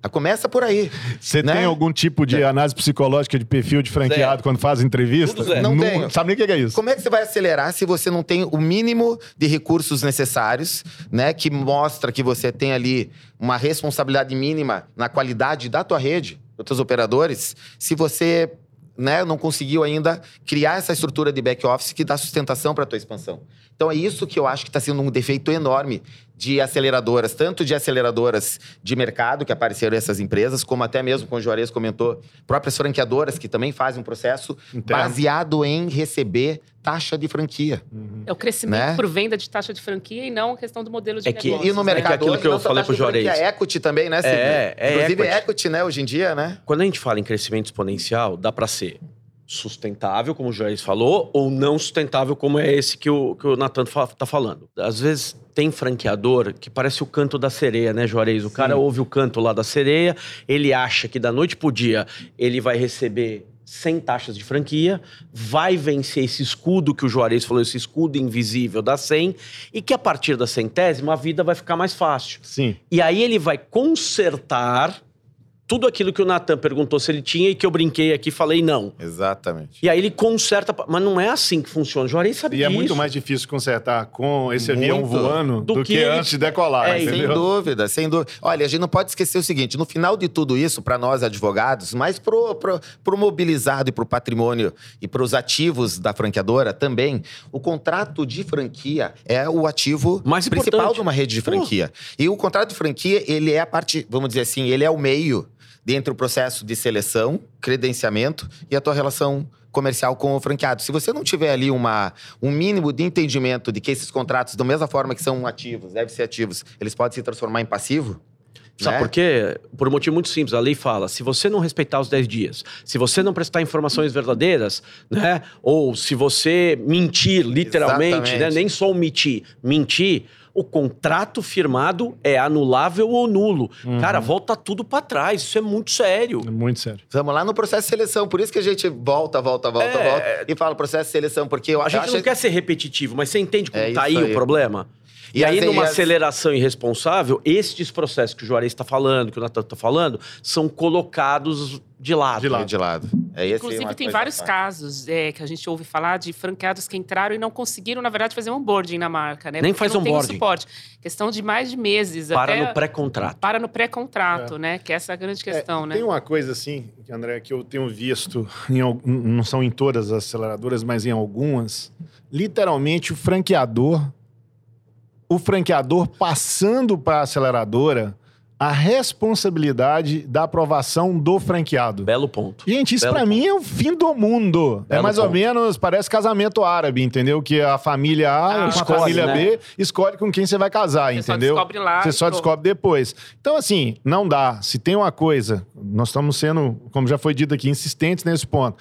S4: Ah, Começa por aí.
S5: Você
S4: né?
S5: tem algum tipo de análise psicológica de perfil de franqueado
S3: Zero.
S5: quando faz entrevista?
S3: Tudo zero.
S4: Não tenho.
S5: Sabe nem o que é isso.
S4: Como é que você vai acelerar se você não tem o mínimo de recursos necessários, né? Que mostra que você tem ali uma responsabilidade mínima na qualidade da tua rede, dos teus operadores, se você né, não conseguiu ainda criar essa estrutura de back-office que dá sustentação para a tua expansão. Então é isso que eu acho que está sendo um defeito enorme de aceleradoras, tanto de aceleradoras de mercado, que apareceram essas empresas, como até mesmo, como o Juarez comentou, próprias franqueadoras que também fazem um processo
S5: Interno.
S4: baseado em receber taxa de franquia.
S2: É o crescimento
S4: Né?
S2: por venda de taxa de franquia e não a questão do modelo de
S3: É que-
S2: negócios.
S4: E no
S2: né?
S4: mercado
S3: aquilo
S4: hoje,
S3: que eu
S4: não só
S3: falei pro Juarez.
S4: equity também, né?
S3: É, é
S4: Inclusive
S3: equity.
S4: equity, né, hoje em dia, né?
S3: Quando a gente fala em crescimento exponencial, dá para ser sustentável, como o Juarez falou, ou não sustentável, como é esse que o, que o Natan fa- tá falando. Às vezes tem franqueador que parece o canto da sereia, né, Juarez? O cara ouve o canto lá da sereia, ele acha que da noite pro dia ele vai receber 100 taxas de franquia, vai vencer esse escudo que o Juarez falou, esse escudo invisível da 100, e que a partir da centésima a vida vai ficar mais fácil.
S5: Sim.
S3: E aí ele vai consertar tudo aquilo que o Natan perguntou se ele tinha e que eu brinquei aqui e falei não.
S4: Exatamente.
S3: E aí ele conserta, mas não é assim que funciona. O Juarez sabe
S5: E é muito mais difícil consertar com esse avião
S4: Muito.
S5: voando do,
S3: Do
S5: que,
S3: que ele-
S5: antes de decolar,
S3: É,
S4: Sem dúvida, sem dúvida. Olha, a gente não pode esquecer o seguinte: no final de tudo isso, para nós advogados, mas pro, pro, pro mobilizado e pro patrimônio e pros ativos da franqueadora também, o contrato de franquia é o ativo
S3: Mais
S4: principal
S3: importante.
S4: de uma rede de franquia. E o contrato de franquia, ele é a parte, vamos dizer assim, ele é o meio dentro do processo de seleção, credenciamento e a tua relação comercial com o franqueado. Se você não tiver ali uma, um mínimo de entendimento de que esses contratos, da mesma forma que são ativos, devem ser ativos, eles podem se transformar em passivo.
S3: Sabe
S4: né?
S3: por quê? Por um motivo muito simples. A lei fala: se você não respeitar os 10 dias, se você não prestar informações verdadeiras, né? Ou se você mentir, literalmente, né? Nem só omitir, mentir. O contrato firmado é anulável ou nulo.
S4: Uhum.
S3: Cara, volta tudo pra trás. Isso é muito sério.
S5: É Muito sério.
S4: Vamos lá no processo de seleção. Por isso que a gente volta, volta, volta,
S3: É.
S4: volta e fala processo de seleção, porque eu
S3: A gente
S4: acho
S3: não quer ser repetitivo, mas você entende como
S4: É
S3: tá aí,
S4: aí.
S3: o problema? E,
S4: E
S3: aí, numa
S4: as-
S3: aceleração irresponsável, estes processos que o Juarez está falando, que o Natan está falando, são colocados de lado.
S5: De lado.
S4: de lado. É esse
S2: Inclusive, tem vários
S4: parte.
S2: casos é, que a gente ouve falar de franqueados que entraram e não conseguiram, na verdade, fazer um onboarding na marca, né?
S3: Nem
S2: Porque
S3: faz
S2: não tem
S3: onboarding.
S2: suporte. Questão de mais de meses.
S3: Para
S2: até
S3: no pré-contrato.
S2: Para no pré-contrato, né? Que essa é a grande questão,
S5: É,
S2: né?
S5: Tem uma coisa assim, André, que eu tenho visto, em, não são em todas as aceleradoras, mas em algumas. Literalmente, o franqueador, o franqueador passando para a aceleradora a responsabilidade da aprovação do franqueado.
S3: Belo ponto.
S5: Gente, isso pra mim é o fim do mundo. é
S3: Belo
S5: mais ou
S3: ponto.
S5: menos, parece casamento árabe, entendeu? Que a família A
S2: Ah,
S5: com a
S3: escolhe,
S5: família
S3: né?
S5: B escolhe com quem você vai casar,
S2: Você só
S5: entendeu?
S2: descobre lá
S5: Você só
S2: pronto.
S5: descobre depois. Então, assim, não dá. Se tem uma coisa, nós estamos sendo, como já foi dito aqui, insistentes nesse ponto.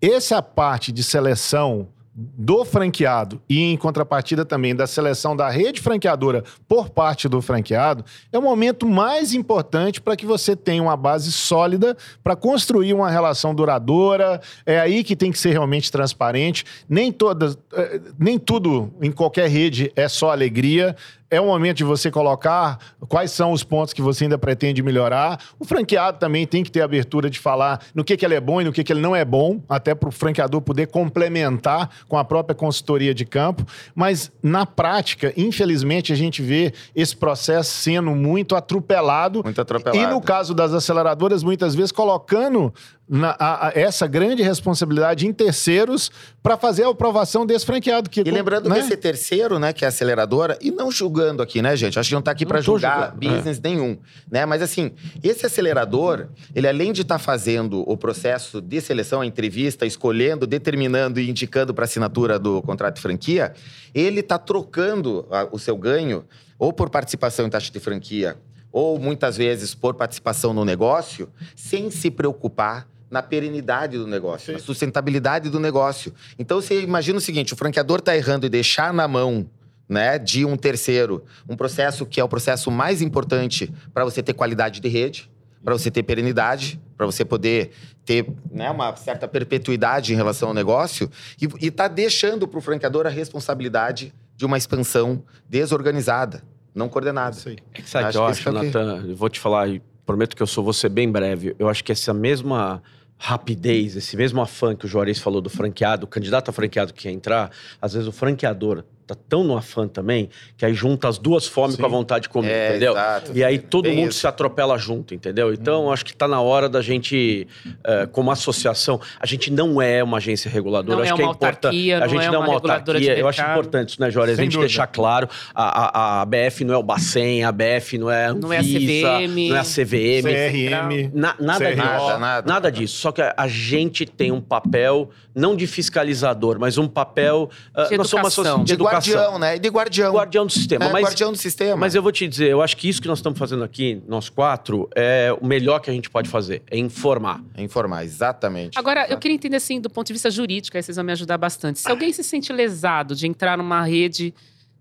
S5: Essa parte de seleção do franqueado e em contrapartida também da seleção da rede franqueadora por parte do franqueado, é o momento mais importante para que você tenha uma base sólida para construir uma relação duradoura. É aí que tem que ser realmente transparente. Nem todas, eh, nem tudo em qualquer rede é só alegria é o momento de você colocar quais são os pontos que você ainda pretende melhorar. O franqueado também tem que ter abertura de falar no que, que ele é bom e no que, que ele não é bom, até para o franqueador poder complementar com a própria consultoria de campo. Mas, na prática, infelizmente, a gente vê esse processo sendo muito atropelado.
S4: Muito atropelado.
S5: E no caso das aceleradoras, muitas vezes colocando na, a, a, essa grande responsabilidade em terceiros para fazer a aprovação desse franqueado. Que,
S4: e lembrando
S5: né?
S4: que esse terceiro, né, que é a aceleradora, e não julgando aqui, né, gente? Acho que não está aqui para julgar
S3: julgando.
S4: business é. nenhum, né? Mas assim, esse acelerador, ele além de estar tá fazendo o processo de seleção, a entrevista, escolhendo, determinando e indicando para assinatura do contrato de franquia, ele está trocando a, o seu ganho ou por participação em taxa de franquia ou muitas vezes por participação no negócio, sem se preocupar na perenidade do negócio, Sim. na sustentabilidade do negócio. Então você imagina o seguinte: o franqueador está errando e deixar na mão né, de um terceiro um processo que é o processo mais importante para você ter qualidade de rede, para você ter perenidade, para você poder ter né, uma certa perpetuidade em relação ao negócio e está deixando para o franqueador a responsabilidade de uma expansão desorganizada, não coordenada.
S3: Isso aí. É que sabe acho eu acho, é Natan, eu vou te falar, e prometo que eu sou você bem breve, eu acho que essa mesma rapidez, esse mesmo afã que o Juarez falou do franqueado, o candidato a franqueado que quer entrar, às vezes o franqueador tá tão no afã também, que aí junta as duas fomes com a vontade de comer, é, entendeu? Exato. E aí todo mundo isso. se atropela junto, entendeu? Então, hum. acho que tá na hora da gente, uh, como associação, a gente não é uma agência reguladora,
S2: não
S3: acho
S2: é
S3: que é
S2: importante.
S3: A gente
S2: não
S3: é uma, uma autarquia. Eu acho importante isso, né, Juarez? a gente dúvida. deixar claro, a, a, a BF não é o Bacen, a BF não é a Anvisa,
S2: não é a CVM,
S3: não é a CVM.
S5: CRM.
S3: Na, nada disso. Nada, nada. nada disso. Só que a gente tem um papel, não de fiscalizador, mas um papel...
S2: Uh, de educação. Nós somos
S4: de, de educação. Guardião, né? De guardião.
S3: Guardião do sistema.
S4: É,
S3: mas,
S4: guardião do sistema.
S3: Mas eu vou te dizer, eu acho que isso que nós estamos fazendo aqui, nós quatro, é o melhor que a gente pode fazer, é informar.
S4: É informar, exatamente.
S2: Agora,
S4: Exato.
S2: eu queria entender assim, do ponto de vista jurídico, aí vocês vão me ajudar bastante. Se alguém se sente lesado de entrar numa rede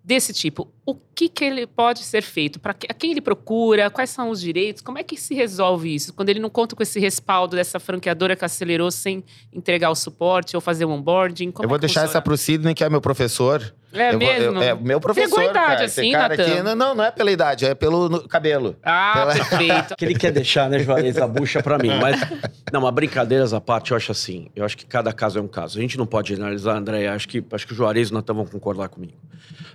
S2: desse tipo, o que, que ele pode ser feito? Para a quem ele procura? Quais são os direitos? Como é que se resolve isso? Quando ele não conta com esse respaldo dessa franqueadora que acelerou sem entregar o suporte ou fazer o onboarding?
S4: eu vou
S2: é
S4: deixar
S2: funciona?
S4: essa para o Sidney, que é meu professor.
S2: É
S4: eu
S2: mesmo?
S4: Vou, eu, é meu professor.
S2: Pegou a idade
S4: cara.
S2: assim,
S4: cara
S2: Natan?
S4: aqui, não, não é pela idade, é pelo cabelo.
S2: Ah,
S4: pela...
S2: perfeito.
S3: que ele quer deixar, né, Juarez, a bucha para mim. Mas, não, mas brincadeiras à parte, eu acho assim. Eu acho que cada caso é um caso. A gente não pode generalizar, André. Acho que, acho que o Juarez e o Natan vão concordar comigo.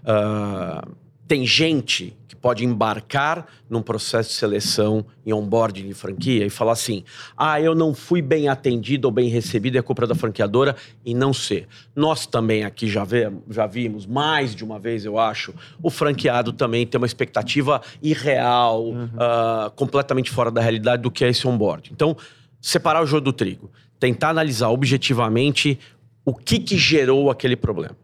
S3: Uh, tem gente que pode embarcar num processo de seleção em onboarding de franquia e falar assim: ah, eu não fui bem atendido ou bem recebido, é culpa da franqueadora, e não ser. Nós também aqui já, vê, já vimos, mais de uma vez, eu acho, o franqueado também tem uma expectativa irreal, uhum. uh, completamente fora da realidade do que é esse onboarding. Então, separar o jogo do trigo, tentar analisar objetivamente o que, que gerou aquele problema.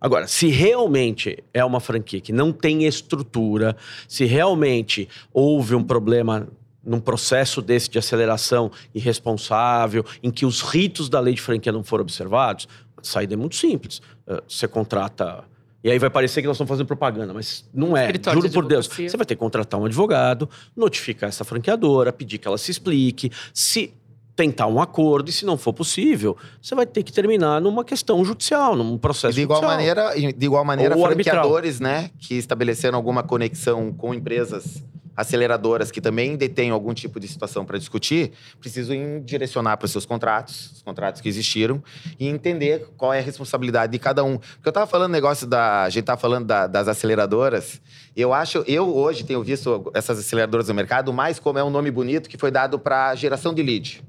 S3: Agora, se realmente é uma franquia que não tem estrutura, se realmente houve um problema num processo desse de aceleração irresponsável, em que os ritos da lei de franquia não foram observados, a saída é muito simples. Eh, você contrata. E aí vai parecer que nós estamos fazendo propaganda, mas não é.
S2: Escritório
S3: Juro por Deus. Você vai ter que contratar um advogado, notificar essa franqueadora, pedir que ela se explique. Se tentar um acordo e se não for possível, você vai ter que terminar numa questão judicial, num processo
S4: de igual
S3: judicial.
S4: maneira, de igual maneira, Ou franqueadores, arbitral. né, que estabeleceram alguma conexão com empresas aceleradoras que também detêm algum tipo de situação para discutir, precisam direcionar para os seus contratos, os contratos que existiram, e entender qual é a responsabilidade de cada um. Porque eu estava falando negócio da. A gente estava falando da, das aceleradoras. Eu acho, eu hoje tenho visto essas aceleradoras no mercado mais como é um nome bonito que foi dado para geração de lead.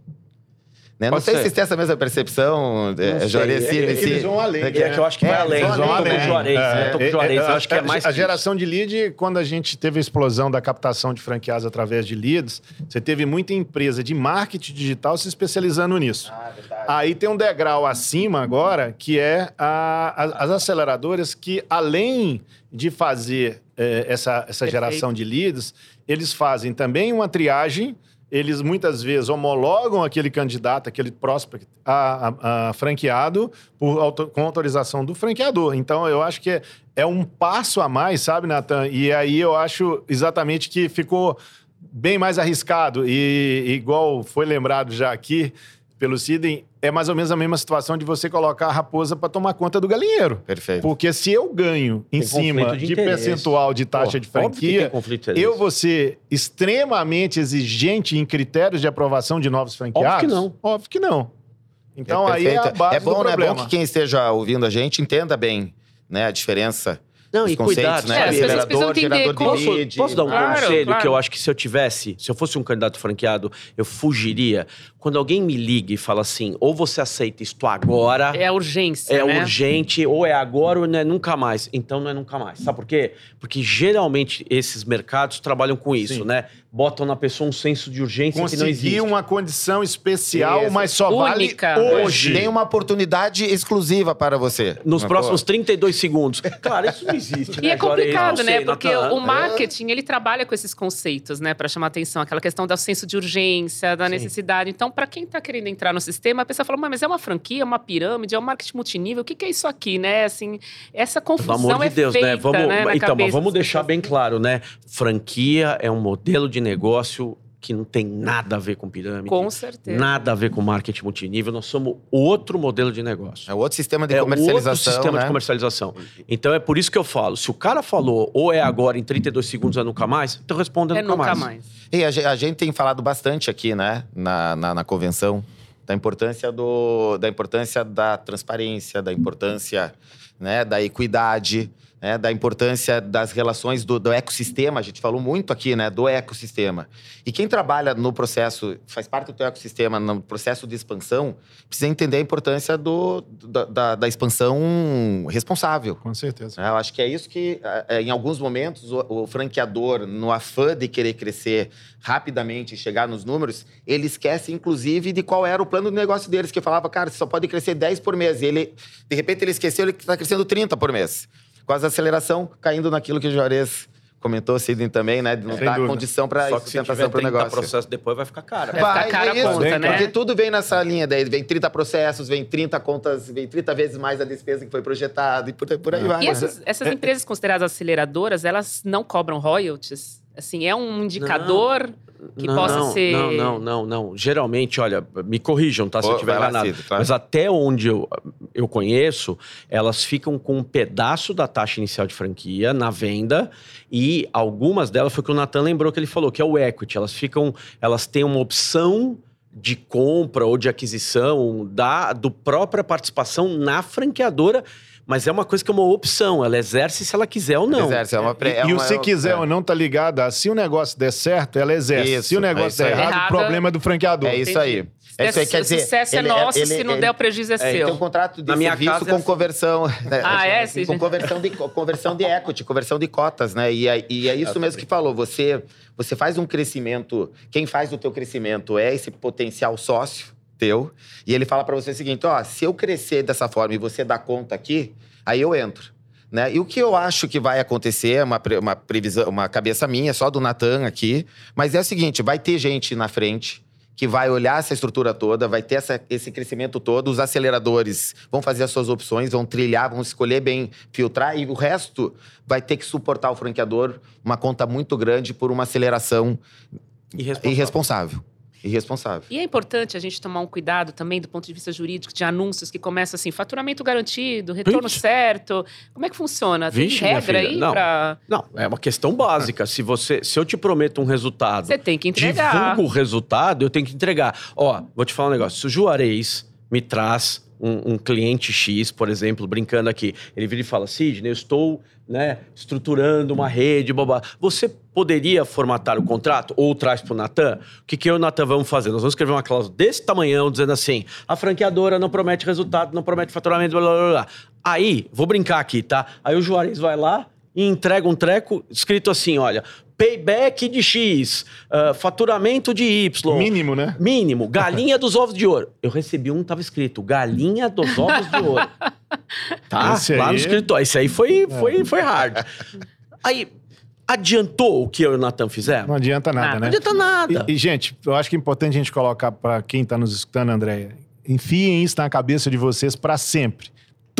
S4: Né? Não sei ser. se tem essa mesma percepção, é, Juarez. Se,
S5: eles, eles vão além.
S3: É, que, é que eu acho que vai além. Eles vão além. Juarez, é,
S5: é, Juarez, acho que é mais. A geração de lead, quando a gente teve a explosão da captação de franqueados através de leads, você teve muita empresa de marketing digital se especializando nisso. Ah, Aí tem um degrau acima agora, que é a, a, as aceleradoras que, além de fazer é, essa, essa geração de leads, eles fazem também uma triagem eles muitas vezes homologam aquele candidato, aquele prospect, a, a- a franqueado por com autorização do franqueador. Então, eu acho que é, é um passo a mais, sabe, Natan? E aí eu acho exatamente que ficou bem mais arriscado. E igual foi lembrado já aqui pelo Sidney, é mais ou menos a mesma situação de você colocar a raposa para tomar conta do galinheiro.
S4: Perfeito.
S5: Porque se eu ganho em
S3: Tem
S5: cima
S3: de
S5: de, percentual de taxa
S3: Pô,
S5: de franquia,
S3: de
S5: eu vou ser extremamente exigente em critérios de aprovação de novos franqueados?
S3: Óbvio que não.
S5: Óbvio que não. Então
S4: É
S5: aí é a base
S4: É bom,
S5: do
S4: né? É bom que quem esteja ouvindo a gente entenda bem né, a diferença.
S3: Não,
S4: dos
S3: e cuidado,
S4: conceitos, né?
S2: É, as pessoas
S4: Gerador,
S2: precisam entender
S4: gerador de
S2: como-
S3: Posso, posso dar um
S2: Claro,
S3: conselho
S2: claro.
S3: que eu acho que se eu tivesse, se eu fosse um candidato franqueado, eu fugiria. Quando alguém me liga e fala assim, ou você aceita isto agora,
S2: É a urgência,
S3: é
S2: né?
S3: urgente, ou é agora ou não é nunca mais. Então não é nunca mais. Sabe por quê? Porque geralmente esses mercados trabalham com isso,
S5: Sim.
S3: né? Botam na pessoa um senso de urgência que não existe.
S5: Conseguir uma condição especial,
S4: Isso.
S5: mas só
S2: Única.
S5: vale hoje.
S4: Tem uma oportunidade exclusiva para você.
S3: Nos
S4: Mas,
S3: próximos
S4: pô,
S3: 32 segundos. Claro, isso não existe.
S2: E
S3: né,
S2: é complicado, né?
S3: sei,
S2: Porque
S3: Natan.
S2: o marketing, ele trabalha com esses conceitos, né? Pra chamar atenção. Aquela questão do senso de urgência, da
S3: Sim.
S2: necessidade. Então, pra quem tá querendo entrar no sistema, a pessoa fala, mas é uma franquia, é uma pirâmide, é um marketing multinível. O que, que é isso aqui, né? Assim, essa
S3: Pelo
S2: confusão
S3: amor de
S2: é
S3: Deus,
S2: feita,
S3: né? Vamos,
S2: né?
S3: então, mas vamos deixar bem claro, né? Franquia é um modelo de negócio que não tem nada a ver com pirâmide.
S2: Com certeza.
S3: Nada a ver com marketing multinível. Nós somos outro modelo de negócio.
S4: É outro sistema de
S3: é
S4: comercialização,
S3: outro sistema
S4: né?
S3: de comercialização. Então é por isso que eu falo, se o cara falou ou é agora em 32 segundos é nunca mais, então responda
S2: É
S3: nunca,
S2: nunca
S3: mais.
S2: mais.
S4: E a, a gente tem falado bastante aqui, né, na, na, na convenção, da importância, do, da importância da transparência, da importância né, da equidade, né, da importância das relações do, do ecossistema. A gente falou muito aqui, né, do ecossistema. E quem trabalha no processo, faz parte do teu ecossistema, no processo de expansão, precisa entender a importância do, da, da, da expansão responsável.
S5: Com certeza.
S4: Eu acho que é isso que, eh, em alguns momentos, o, o franqueador, no afã de querer crescer rapidamente e chegar nos números, ele esquece, inclusive, de qual era o plano de negócio deles, que falava, cara, você só pode crescer 10 por mês. E ele, de repente, ele esqueceu, ele está crescendo 30 por mês. Quase a aceleração, caindo naquilo que o Juarez comentou, Sidney também, né? De não
S5: Sem
S4: dar
S5: dúvida.
S4: condição para sustentação para o
S3: 30
S4: negócio.
S3: processos depois vai ficar caro.
S2: Vai ficar cara a
S4: é isso,
S2: conta, né?
S4: Porque tudo vem nessa linha daí. Vem 30 processos, vem 30 contas, vem 30 vezes mais a despesa que foi projetada e por, por aí vai.
S2: E
S4: né?
S2: essas, essas empresas consideradas aceleradoras, elas não cobram royalties? Assim, é um indicador que
S3: não,
S2: possa
S3: não,
S2: ser...
S3: Não, não, não, não. Geralmente, olha, me corrijam, tá? Se eu estiver
S4: vai lá,
S3: enganado.
S4: Cid, claro.
S3: Mas até onde eu, eu conheço, elas ficam com um pedaço da taxa inicial de franquia na venda e algumas delas foi o que o Natan lembrou que ele falou, que é o equity. Elas ficam, elas têm uma opção de compra ou de aquisição da do própria participação na franqueadora, mas é uma coisa que é uma opção. Ela exerce se ela quiser ou não.
S4: Exerce, é uma pre- é
S5: e o se quiser
S4: é.
S5: ou não tá ligado a se o negócio der certo, ela exerce.
S4: Isso,
S5: se o
S4: é
S5: negócio
S4: isso
S5: der
S4: aí.
S5: errado, o problema é do franqueador.
S4: É isso aí. É isso aí, quer
S2: o
S4: dizer...
S2: sucesso é nosso,
S4: ele-
S2: se não
S4: ele-
S2: der, o prejuízo é,
S4: É,
S2: seu.
S4: tem um contrato de
S3: Na minha
S4: serviço
S3: casa é
S4: com
S3: assim.
S4: conversão. né,
S2: Ah, é? Sim.
S4: Com conversão de, conversão de equity, conversão de cotas, né? E, é- e é isso mesmo que falou. Você, você faz um crescimento. Quem faz o teu crescimento é esse potencial sócio teu. E ele fala para você o seguinte: ó, se eu crescer dessa forma e você dá conta aqui, aí eu entro. Né? E o que eu acho que vai acontecer, é uma, pre- uma previsão, uma cabeça minha, só do Natan aqui, mas é o seguinte: vai ter gente na frente que vai olhar essa estrutura toda, vai ter essa- esse crescimento todo, os aceleradores vão fazer as suas opções, vão trilhar, vão escolher bem, filtrar, e o resto vai ter que suportar o franqueador uma conta muito grande por uma aceleração
S3: Irresponsável.
S4: irresponsável. Irresponsável.
S2: E é importante a gente tomar um cuidado também do ponto de vista jurídico de anúncios que começam assim, faturamento garantido, retorno
S3: Vixe.
S2: certo. Como é que funciona? Tem
S3: Vixe,
S2: regra aí
S3: não.
S2: pra...
S3: Não, é uma questão básica. Se você, se eu te prometo um resultado,
S2: Você tem que entregar.
S3: divulgo o resultado, eu tenho que entregar. Ó, vou te falar um negócio. Se o Juarez me traz um, um cliente X, por exemplo, brincando aqui, ele vira e fala, Sidney, eu estou né, estruturando uma rede, babá. Você poderia formatar o contrato ou traz para o Natan? O que, que eu e o Natan vamos fazer? Nós vamos escrever uma cláusula desse tamanhão, dizendo assim, a franqueadora não promete resultado, não promete faturamento, blá, blá, blá. Aí, vou brincar aqui, tá? Aí o Juarez vai lá e entrega um treco escrito assim, olha... Payback de X, ah, faturamento de Y.
S5: Mínimo, né?
S3: Mínimo, galinha dos ovos de ouro. Eu recebi um, tava escrito, galinha dos ovos de ouro. Tá?
S5: Esse
S3: Lá no
S5: aí-
S3: escritório. Esse aí foi, foi, foi hard. Aí, Adiantou o que eu e o Natan fizemos?
S5: Não adianta nada.
S3: Não
S5: né?
S3: adianta nada.
S5: E, e, gente, eu acho que é importante a gente colocar para quem está nos escutando, André, enfiem isso na cabeça de vocês para sempre.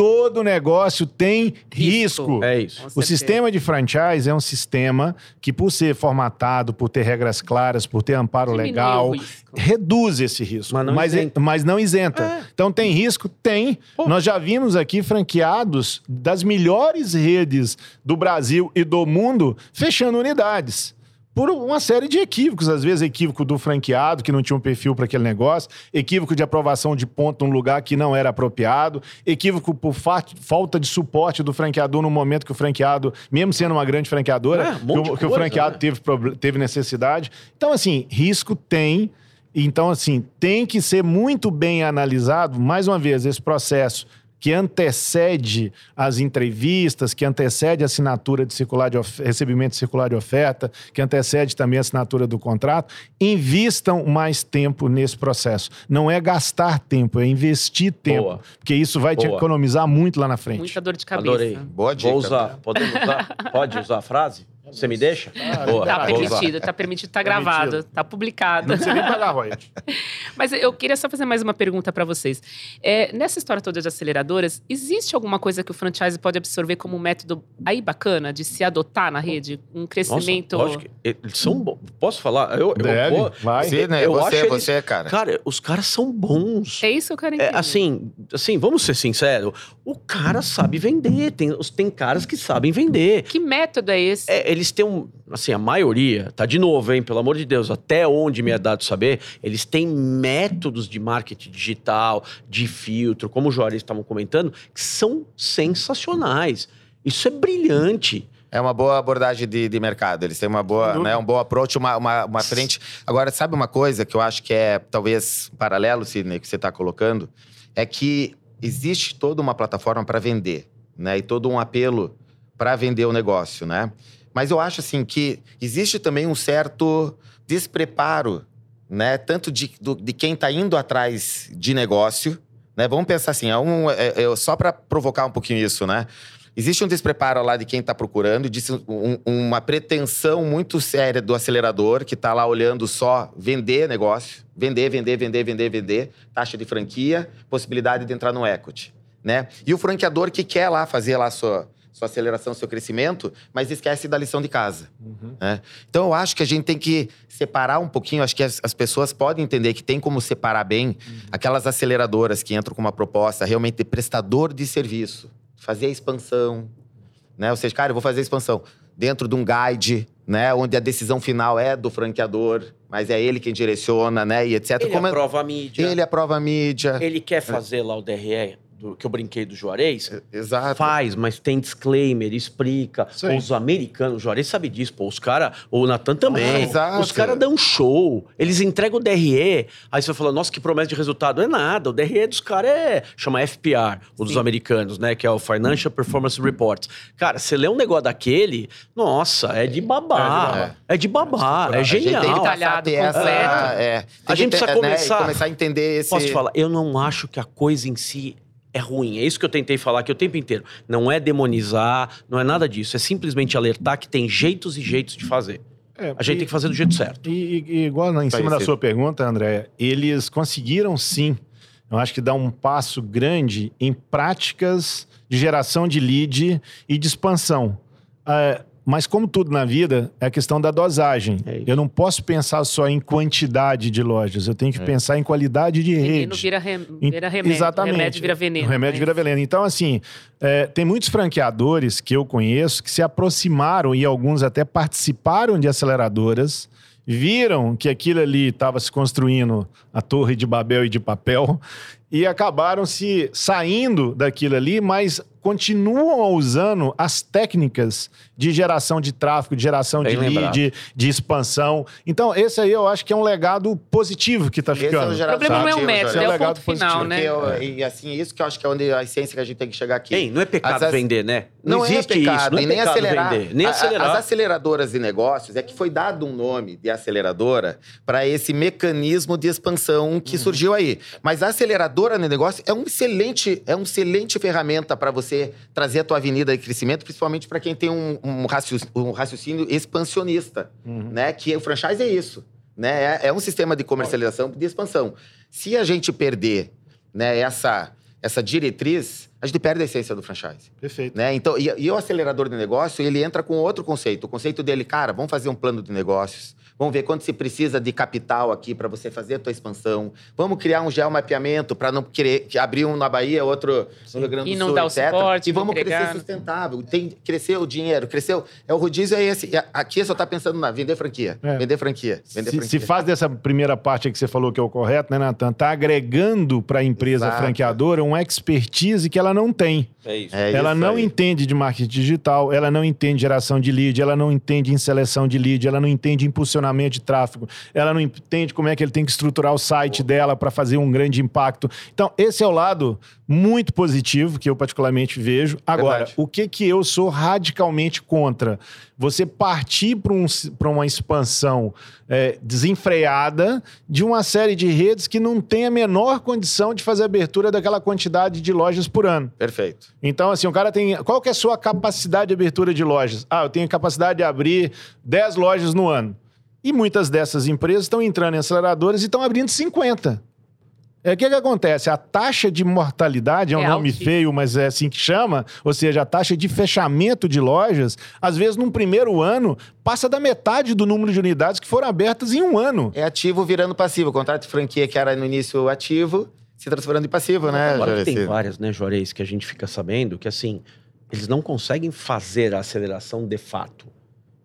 S5: Todo negócio tem
S2: Risco.
S5: risco.
S3: É isso.
S5: O sistema de franchise é um sistema que, por ser formatado, por ter regras claras, por ter amparo
S2: Diminui
S5: legal, reduz esse risco.
S3: Mas não
S5: mas,
S3: isenta.
S5: mas não isenta.
S3: É.
S5: Então tem risco? Tem.
S3: Pô.
S5: Nós já vimos aqui franqueados das melhores redes do Brasil e do mundo fechando unidades. Por uma série de equívocos, às vezes equívoco do franqueado, que não tinha um perfil para aquele negócio, equívoco de aprovação de ponto num lugar que não era apropriado, equívoco por fa- falta de suporte do franqueador no momento que o franqueado, mesmo sendo uma grande franqueadora,
S3: É, um
S5: que, o,
S3: de
S5: que o
S3: coisa,
S5: franqueado
S3: né?
S5: teve, teve necessidade. Então, assim, risco tem. Então, assim, tem que ser muito bem analisado, mais uma vez, esse processo que antecede as entrevistas, que antecede a assinatura de circular de of- recebimento de circular de oferta, que antecede também a assinatura do contrato, invistam mais tempo nesse processo. Não é gastar tempo, é investir tempo,
S3: Boa.
S5: porque isso vai te
S3: Boa.
S5: economizar muito lá na frente.
S2: Muita dor de cabeça.
S3: Adorei.
S4: Boa dica.
S3: Vou usar. Podemos usar? Pode usar a frase? Você me deixa? Boa.
S2: Tá permitido, tá permitido, tá
S5: Permitido.
S2: gravado, tá publicado.
S5: Não precisa nem pagar royalties.
S2: Mas eu queria só fazer mais uma pergunta para vocês. É, nessa história toda de aceleradoras, existe alguma coisa que o franchise pode absorver como um método aí bacana de se adotar na rede? Um
S3: Nossa,
S2: crescimento.
S3: lógico que eles são bons. Posso falar? Eu, eu
S5: Deve,
S3: vou-
S5: vai.
S4: Você, né?
S3: Eu acho
S4: você,
S3: eles-
S4: você, cara.
S3: Cara, os caras são bons.
S2: É isso que eu quero
S3: É,
S2: entender.
S3: assim, assim, vamos ser sinceros. O cara sabe vender. Tem, os- tem caras que sabem vender.
S2: Que método é esse?
S3: É, eles têm um. Assim, a maioria, tá de novo, hein? Pelo amor de Deus, até onde me é dado saber, eles têm métodos de marketing digital, de filtro, como os Juarez estavam comentando, que são sensacionais. Isso é brilhante.
S4: É uma boa abordagem de, de mercado. Eles têm uma boa, né, um bom approach, uma, uma, uma frente. Agora, sabe uma coisa que eu acho que é talvez paralelo, Sidney, que você está colocando? É que existe toda uma plataforma para vender, né? E todo um apelo para vender o negócio, né? Mas eu acho assim que existe também um certo despreparo, né? Tanto de, do- de quem está indo atrás de negócio, né? Vamos pensar assim, é um, é- é só para provocar um pouquinho isso, né? Existe um despreparo lá de quem está procurando, existe um- uma pretensão muito séria do acelerador que está lá olhando só vender negócio, vender, vender, vender, vender, vender, taxa de franquia, possibilidade de entrar no equity, né? E o franqueador que quer lá fazer lá sua sua aceleração, seu crescimento, mas esquece da lição de casa. né? Então eu acho que a gente tem que separar um pouquinho. Acho que as, as pessoas podem entender que tem como separar bem aquelas aceleradoras que entram com uma proposta realmente de prestador de serviço, fazer a expansão, né? Ou seja, cara, eu vou fazer a expansão dentro de um guide, né? Onde a decisão final é do franqueador, mas é ele quem direciona, né? E etc.
S3: Ele
S4: Como é-
S3: aprova a mídia.
S4: ele aprova a mídia.
S3: Ele quer fazer lá o DRE, do, que eu brinquei do Juarez.
S4: Exato.
S3: Faz, mas tem disclaimer, explica. Os americanos, o Juarez sabe disso, pô. Os caras, o Natan também.
S4: Ah, exato.
S3: Os caras dão show. Eles entregam o DRE. Aí você vai falar, nossa, que promessa de resultado. É nada. O DRE dos caras é. chama FPR, o dos
S2: Sim.
S3: americanos, né? Que é o Financial Performance Reports. Cara, você lê um negócio daquele, nossa, é de babar. É de babar. É,
S4: tem que
S3: genial.
S2: Detalhado, completo.
S4: É,
S3: A gente precisa
S4: né,
S3: começar-
S4: começar a entender esse.
S3: Posso te falar, eu não acho que a coisa em si é ruim. É isso que eu tentei falar aqui o tempo inteiro. Não é demonizar, não é nada disso. É simplesmente alertar que tem jeitos e jeitos de fazer.
S5: É,
S3: A gente
S5: e-
S3: tem que fazer do jeito certo.
S5: E, e- igual em cima da sua pergunta, André, eles conseguiram sim, eu acho que dar um passo grande em práticas de geração de lead e de expansão. É, mas como tudo na vida, é a questão da dosagem.
S3: É
S5: eu não posso pensar só em quantidade de lojas, eu tenho que pensar em qualidade de
S2: Veneno
S5: rede.
S2: vira, rem- vira remédio.
S5: Exatamente.
S2: Remédio vira veneno.
S5: O remédio
S2: né?
S5: vira veneno. Então, assim, é, tem muitos franqueadores que eu conheço que se aproximaram e alguns até participaram de aceleradoras, viram que aquilo ali estava se construindo a torre de Babel e de papel e acabaram se saindo daquilo ali, mas continuam usando as técnicas de geração de tráfego, de geração
S3: Bem
S5: de lead,
S3: lembrado.
S5: de, de expansão. Então, esse aí eu acho que é um legado positivo que está
S4: Esse é o
S5: ficando.
S2: O problema não é o método, é o
S5: legado
S2: ponto final,
S5: positivo.
S2: né?
S4: Eu- e assim, isso que eu acho que é onde a essência que a gente tem que chegar aqui.
S3: Ei, não é pecado
S4: As-
S3: vender, né? Não,
S4: Não,
S3: existe
S4: é pecado,
S3: isso. Não é
S4: e nem
S3: pecado
S4: acelerar.
S3: vender. Nem
S4: A- a-
S3: acelerar.
S4: As aceleradoras de negócios é que foi dado um nome de aceleradora para esse mecanismo de expansão que surgiu aí. Mas a aceleradora no negócio é um excelente, é uma excelente ferramenta para você trazer a tua avenida de crescimento, principalmente para quem tem um, um, raciocínio, um raciocínio expansionista, né? Que o franchise é isso, né? É, é um sistema de comercialização de expansão. Se a gente perder, né, essa essa diretriz, a gente perde a essência do franchise.
S5: Perfeito.
S4: Né? Então, e, e o acelerador de negócio, ele entra com outro conceito. O conceito dele, cara, vamos fazer um plano de negócios, Vamos ver quanto se precisa de capital aqui para você fazer a tua expansão. Vamos criar um geomapeamento para não querer abrir um na Bahia, outro no Rio Grande do
S2: E
S4: Sul,
S2: não dar o
S4: etc.
S2: suporte,
S4: E vamos
S2: entregar.
S4: crescer sustentável. Tem, cresceu o dinheiro, cresceu. É o rodízio é esse. E Aqui só está pensando na vender franquia.
S5: É.
S4: Vender franquia. Vender
S5: Se,
S4: franquia.
S5: se faz dessa primeira parte que você falou que é o correto, né, Natan? Tá agregando para a empresa
S4: Exato.
S5: franqueadora um expertise que ela não tem.
S3: É isso.
S4: É
S5: ela
S4: isso
S5: não
S4: aí.
S5: entende de marketing digital, ela não entende geração de lead, ela não entende em seleção de lead, ela não entende de tráfego, ela não entende como é que ele tem que estruturar o site dela para fazer um grande impacto. Então, esse é o lado muito positivo que eu particularmente vejo. Agora,
S4: Verdade.
S5: o que que eu sou radicalmente contra? Você partir para um, pra uma expansão é, desenfreada de uma série de redes que não tem a menor condição de fazer abertura daquela quantidade de lojas por ano.
S4: Perfeito.
S5: Então, assim, o cara tem. Qual que é a sua capacidade de abertura de lojas? Ah, eu tenho capacidade de abrir 10 lojas no ano. E muitas dessas empresas estão entrando em aceleradoras e estão abrindo 50. É, o que, que acontece? A taxa de mortalidade, é um
S2: É
S5: nome
S2: altíssima.
S5: feio, mas é assim que chama, ou seja, a taxa de fechamento de lojas, às vezes num primeiro ano, passa da metade do número de unidades que foram abertas em um ano.
S4: É ativo virando passivo. O contrato de franquia que era no início ativo, se transformando em passivo, né,
S3: Agora tem várias, né, Juarez, que a gente fica sabendo que, assim, eles não conseguem fazer a aceleração de fato.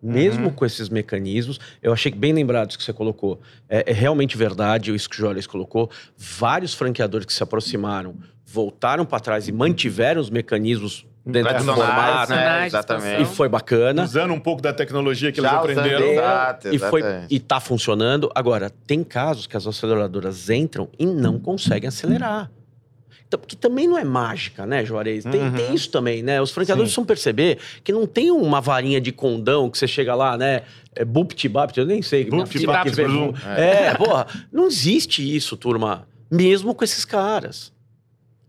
S3: Mesmo com esses mecanismos, eu achei que bem lembrados que você colocou. É, é realmente verdade isso que o Juarez colocou. Vários franqueadores que se aproximaram voltaram para trás e mantiveram os mecanismos dentro do formato.
S4: né? Exatamente.
S3: E foi bacana.
S5: Usando um pouco da tecnologia que eles
S4: Já usando,
S5: aprenderam.
S4: Exato,
S3: E, foi, e tá funcionando. Agora, tem casos que as aceleradoras entram e não conseguem acelerar. Então, porque também não é mágica, né, Juarez? Tem,
S4: Uhum.
S3: tem isso também, né? Os franqueadores precisam perceber que não tem uma varinha de condão que você chega lá, né? É bupt-bapt, eu nem sei. Que- que-
S5: presumo.
S3: É, porra. Não existe isso, turma. Mesmo com esses caras.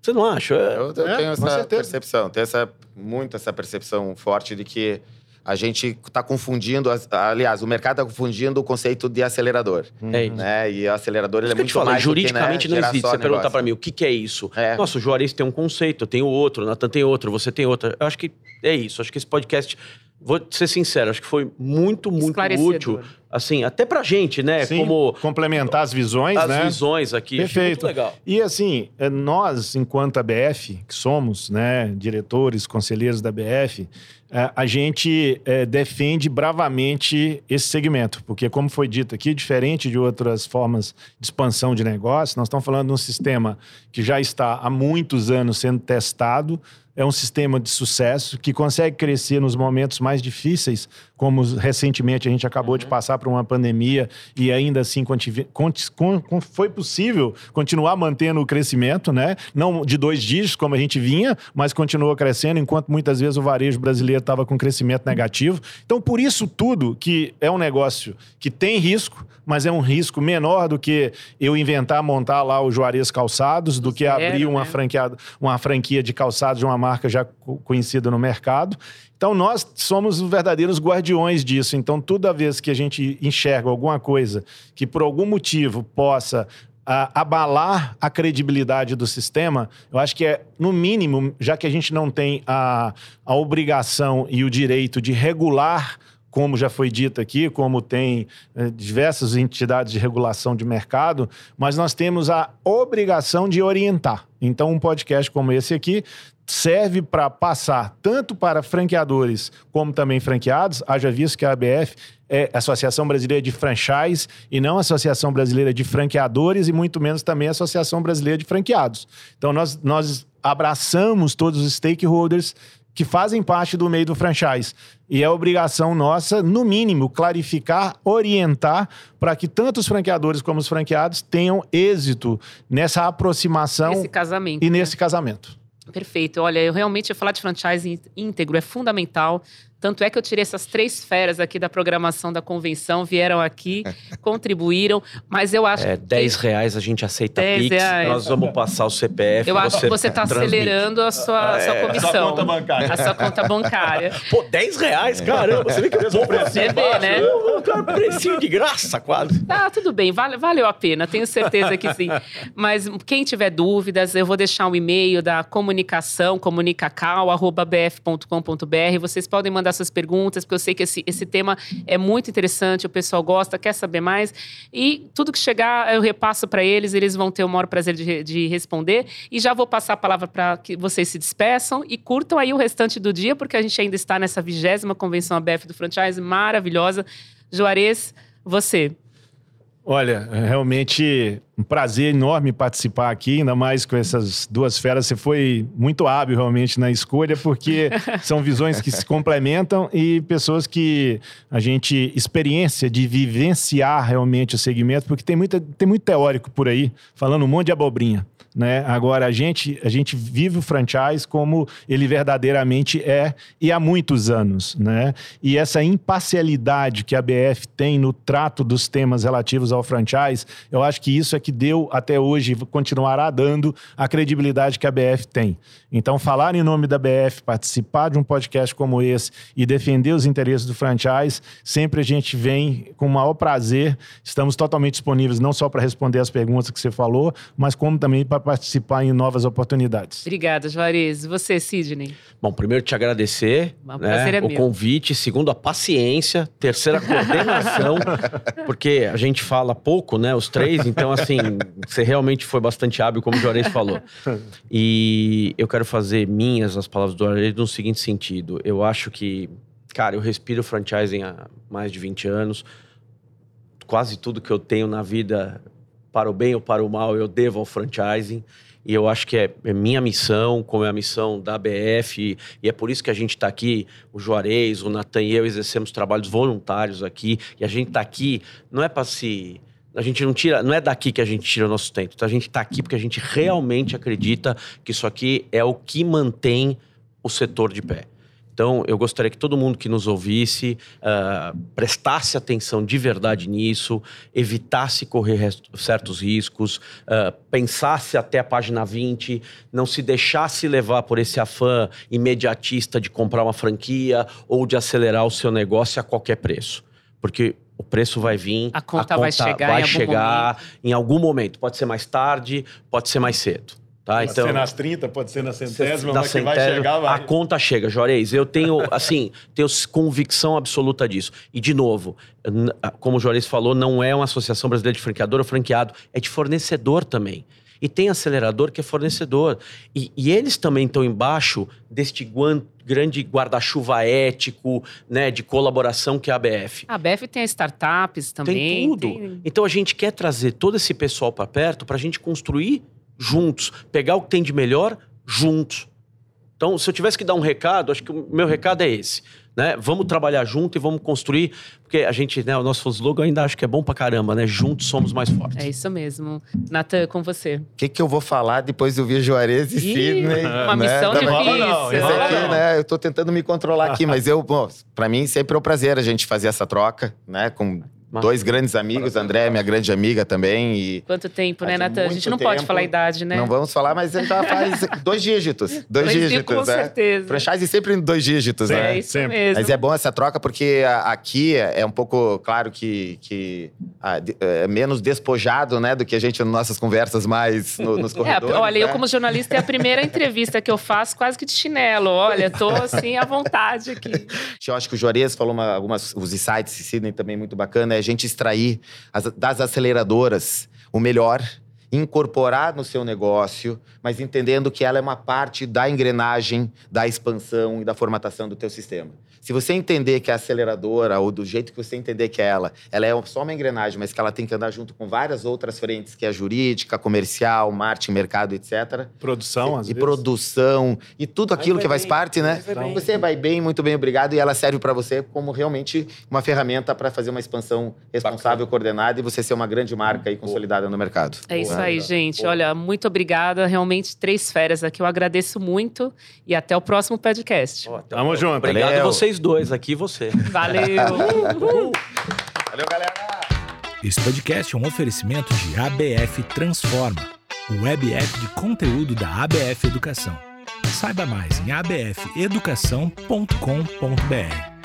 S3: Você não acha? É-
S4: Eu, eu
S5: É,
S4: tenho essa percepção, tenho essa, muito essa percepção forte de que a gente está confundindo, aliás, o mercado está confundindo o conceito de acelerador.
S3: É isso.
S4: Né? E o acelerador ele é muito
S3: falo,
S4: mais do que, né,
S3: juridicamente não existe. Você perguntar pra mim o que, que é isso.
S4: É.
S3: Nossa, o Juarez tem um conceito, eu tenho outro, o Natan tem outro, você tem outro. Eu acho que é isso. Acho que esse podcast, vou ser sincero, acho que foi muito, muito útil. Assim, até pra gente, né?
S5: Sim,
S3: Como
S5: complementar as visões,
S3: as
S5: né?
S3: visões aqui.
S5: Perfeito.
S3: Muito legal.
S5: E assim, eh, nós, enquanto ABF, que somos, né, diretores, conselheiros da ABF, eh, a gente eh, defende bravamente esse segmento, porque como foi dito aqui, diferente de outras formas de expansão de negócio, nós estamos falando de um sistema que já está há muitos anos sendo testado, é um sistema de sucesso que consegue crescer nos momentos mais difíceis, como recentemente a gente acabou de passar por uma pandemia e ainda assim foi possível continuar mantendo o crescimento, né? Não de dois dígitos como a gente vinha, mas continuou crescendo, enquanto muitas vezes o varejo brasileiro estava com crescimento negativo. Então, por isso tudo que é um negócio que tem risco, mas é um risco menor do que eu inventar, montar lá o Juarez Calçados, do que
S2: Zero,
S5: abrir uma
S2: né?
S5: franqueada, uma franquia de calçados de uma marca já co- conhecida no mercado. Então, nós somos os verdadeiros guardiões disso. Então, toda vez que a gente enxerga alguma coisa que, por algum motivo, possa abalar a credibilidade do sistema, eu acho que é, no mínimo, já que a gente não tem a, a obrigação e o direito de regular como já foi dito aqui, como tem eh, diversas entidades de regulação de mercado, mas nós temos a obrigação de orientar. Então, um podcast como esse aqui serve para passar tanto para franqueadores como também franqueados. Haja visto que a ABF é Associação Brasileira de Franchise e não Associação Brasileira de Franqueadores e muito menos também a Associação Brasileira de Franqueados. Então, nós, nós abraçamos todos os stakeholders que fazem parte do meio do franchise. E é obrigação nossa, no mínimo, clarificar, orientar para que tanto os franqueadores como os franqueados tenham êxito nessa aproximação e nesse casamento.
S2: Perfeito. Olha, eu realmente falar de franchise íntegro é fundamental. Tanto é que eu tirei essas três feras aqui da programação da convenção, vieram aqui, contribuíram, mas eu acho
S3: É,
S2: que
S3: 10 reais a gente aceita
S2: 10
S3: Pix.
S2: reais.
S3: Nós vamos passar o CPF.
S2: eu acho que você está acelerando a sua, a sua comissão.
S5: conta bancária.
S2: A sua conta bancária.
S3: Pô, 10 reais? Caramba, você vê que eu mesmo preço.
S2: Você vê, né?
S3: Cara, precinho de graça, quase.
S2: Ah, tudo bem, vale, valeu a pena, tenho certeza que sim. Mas quem tiver dúvidas, eu vou deixar o e-mail da comunicação, comunicacal.bf.com.br. Vocês podem mandar suas perguntas, porque eu sei que esse, esse tema é muito interessante, o pessoal gosta, quer saber mais. E tudo que chegar, eu repasso para eles, eles vão ter o maior prazer de, de responder. E já vou passar a palavra para que vocês se despeçam e curtam aí o restante do dia, porque a gente ainda está nessa vigésima convenção ABF do Franchise, maravilhosa. Juarez, você.
S5: Olha, realmente um prazer enorme participar aqui, ainda mais com essas duas feras. Você foi muito hábil realmente na escolha, porque são visões que se complementam e pessoas que a gente experiência de vivenciar realmente o segmento, porque tem, muita, tem muito teórico por aí falando um monte de abobrinha. Né? Agora, a gente, a gente vive o franchise como ele verdadeiramente é e há muitos anos. Né? E essa imparcialidade que a BF tem no trato dos temas relativos ao franchise, eu acho que isso é que deu até hoje e continuará dando a credibilidade que a BF tem. Então, falar em nome da BF, participar de um podcast como esse e defender os interesses do franchise, sempre a gente vem com o maior prazer. Estamos totalmente disponíveis não só para responder as perguntas que você falou, mas como também para participar em novas oportunidades.
S2: Obrigada, Juarez. E você, Sidney?
S3: Bom, primeiro te agradecer
S2: O
S3: né,
S2: prazer é
S3: o
S2: meu.
S3: convite, segundo a paciência, terceira coordenação, porque a gente fala pouco, né, os três, então assim, você realmente foi bastante hábil, como o Juarez falou. E eu quero fazer minhas as palavras do Juarez no seguinte sentido, eu acho que, cara, eu respiro franchising há mais de 20 anos, quase tudo que eu tenho na vida, para o bem ou para o mal, eu devo ao franchising. E eu acho que é, é minha missão, como é a missão da ABF, e, e é por isso que a gente está aqui, o Juarez, o Natan e eu exercemos trabalhos voluntários aqui, e a gente está aqui, não é para se. A gente não tira, não é daqui que a gente tira o nosso sustento. Então a gente está aqui porque a gente realmente acredita que isso aqui é o que mantém o setor de pé. Então, eu gostaria que todo mundo que nos ouvisse ah, prestasse atenção de verdade nisso, evitasse correr certos riscos, ah, pensasse até a página 20, não se deixasse levar por esse afã imediatista de comprar uma franquia ou de acelerar o seu negócio a qualquer preço. Porque o preço vai vir,
S2: A conta vai chegar
S3: vai
S2: em algum
S3: chegar em algum momento. Pode ser mais tarde, pode ser mais cedo. Tá?
S5: Pode ser nas 30, pode ser na centésima, mas que vai
S3: centésima,
S5: chegar, vai.
S3: A conta chega, Juarez. Eu tenho, assim, tenho convicção absoluta disso. E, de novo, como o Juarez falou, não é uma associação brasileira de franqueador ou franqueado, é de fornecedor também. E tem acelerador que é fornecedor. E, e eles também estão embaixo deste guan- grande guarda-chuva ético, né, de colaboração que é a ABF.
S2: A BF tem as startups também.
S3: Tem tudo.
S2: tem-
S3: Então a gente quer trazer todo esse pessoal para perto para a gente construir juntos, pegar o que tem de melhor juntos. Então, se eu tivesse que dar um recado, acho que o meu recado é esse. Né? Vamos trabalhar junto e vamos construir, porque a gente, né, o nosso slogan ainda acho que é bom pra caramba, né? Juntos somos mais fortes.
S2: É isso mesmo. Natan, com você.
S4: O que, que eu vou falar depois de ouvir Juarez e Sidney?
S2: uma
S4: né?
S2: missão
S4: Também-
S2: difícil.
S5: não,
S4: Esse aqui,
S5: não.
S4: né? Eu tô tentando me controlar aqui, mas eu, bom, pra mim sempre é um prazer a gente fazer essa troca, né? Com Dois grandes amigos, André, minha grande amiga também, e
S2: Quanto tempo, né, Natan? A gente não pode
S4: tempo.
S2: falar a idade, né?
S4: não vamos falar, mas ele já faz dois dígitos. Dois,
S2: Dois
S4: dígitos,
S2: com
S4: né?
S2: certeza.
S4: Franchise sempre em dois dígitos, né?
S2: É isso
S5: Sempre.
S2: mesmo.
S4: Mas é bom essa troca porque a- aqui é um pouco, claro que, que ah, de- é menos despojado, né, do que a gente nas nossas conversas mais no- nos
S2: É,
S4: corredores.
S2: olha, eu
S4: né?
S2: como jornalista é a primeira entrevista que eu faço quase que de chinelo. Olha, tô assim à vontade aqui.
S4: Eu acho que o Juarez falou uma, algumas os insights, e Sidney também muito bacana, é a gente extrair as- das aceleradoras o melhor, incorporar no seu negócio, mas entendendo que ela é uma parte da engrenagem, da expansão e da formatação do teu sistema. Se você entender que a aceleradora, ou do jeito que você entender que é ela, ela é só uma engrenagem, mas que ela tem que andar junto com várias outras frentes, que é a jurídica, comercial, marketing, mercado, etc
S5: Produção, às
S4: e
S5: vezes.
S4: produção e tudo aquilo
S3: vai
S4: que faz
S3: bem,
S4: parte, né?
S3: vai bem.
S4: Você vai bem, muito bem, obrigado. E ela serve para você como realmente uma ferramenta para fazer uma expansão responsável, coordenada e você ser uma grande marca e consolidada no mercado.
S2: É isso isso aí, gente. Olha, muito obrigada. Realmente, três férias aqui. Eu agradeço muito. E até o próximo podcast.
S3: Ó, então,
S5: Tamo junto.
S3: Obrigado
S4: Valeu.
S3: vocês dois aqui, e você.
S2: Valeu!
S4: Valeu, galera!
S1: Esse podcast é um oferecimento de ABF Transforma, o web app de conteúdo da ABF Educação. Saiba mais em abfeducação.com.br.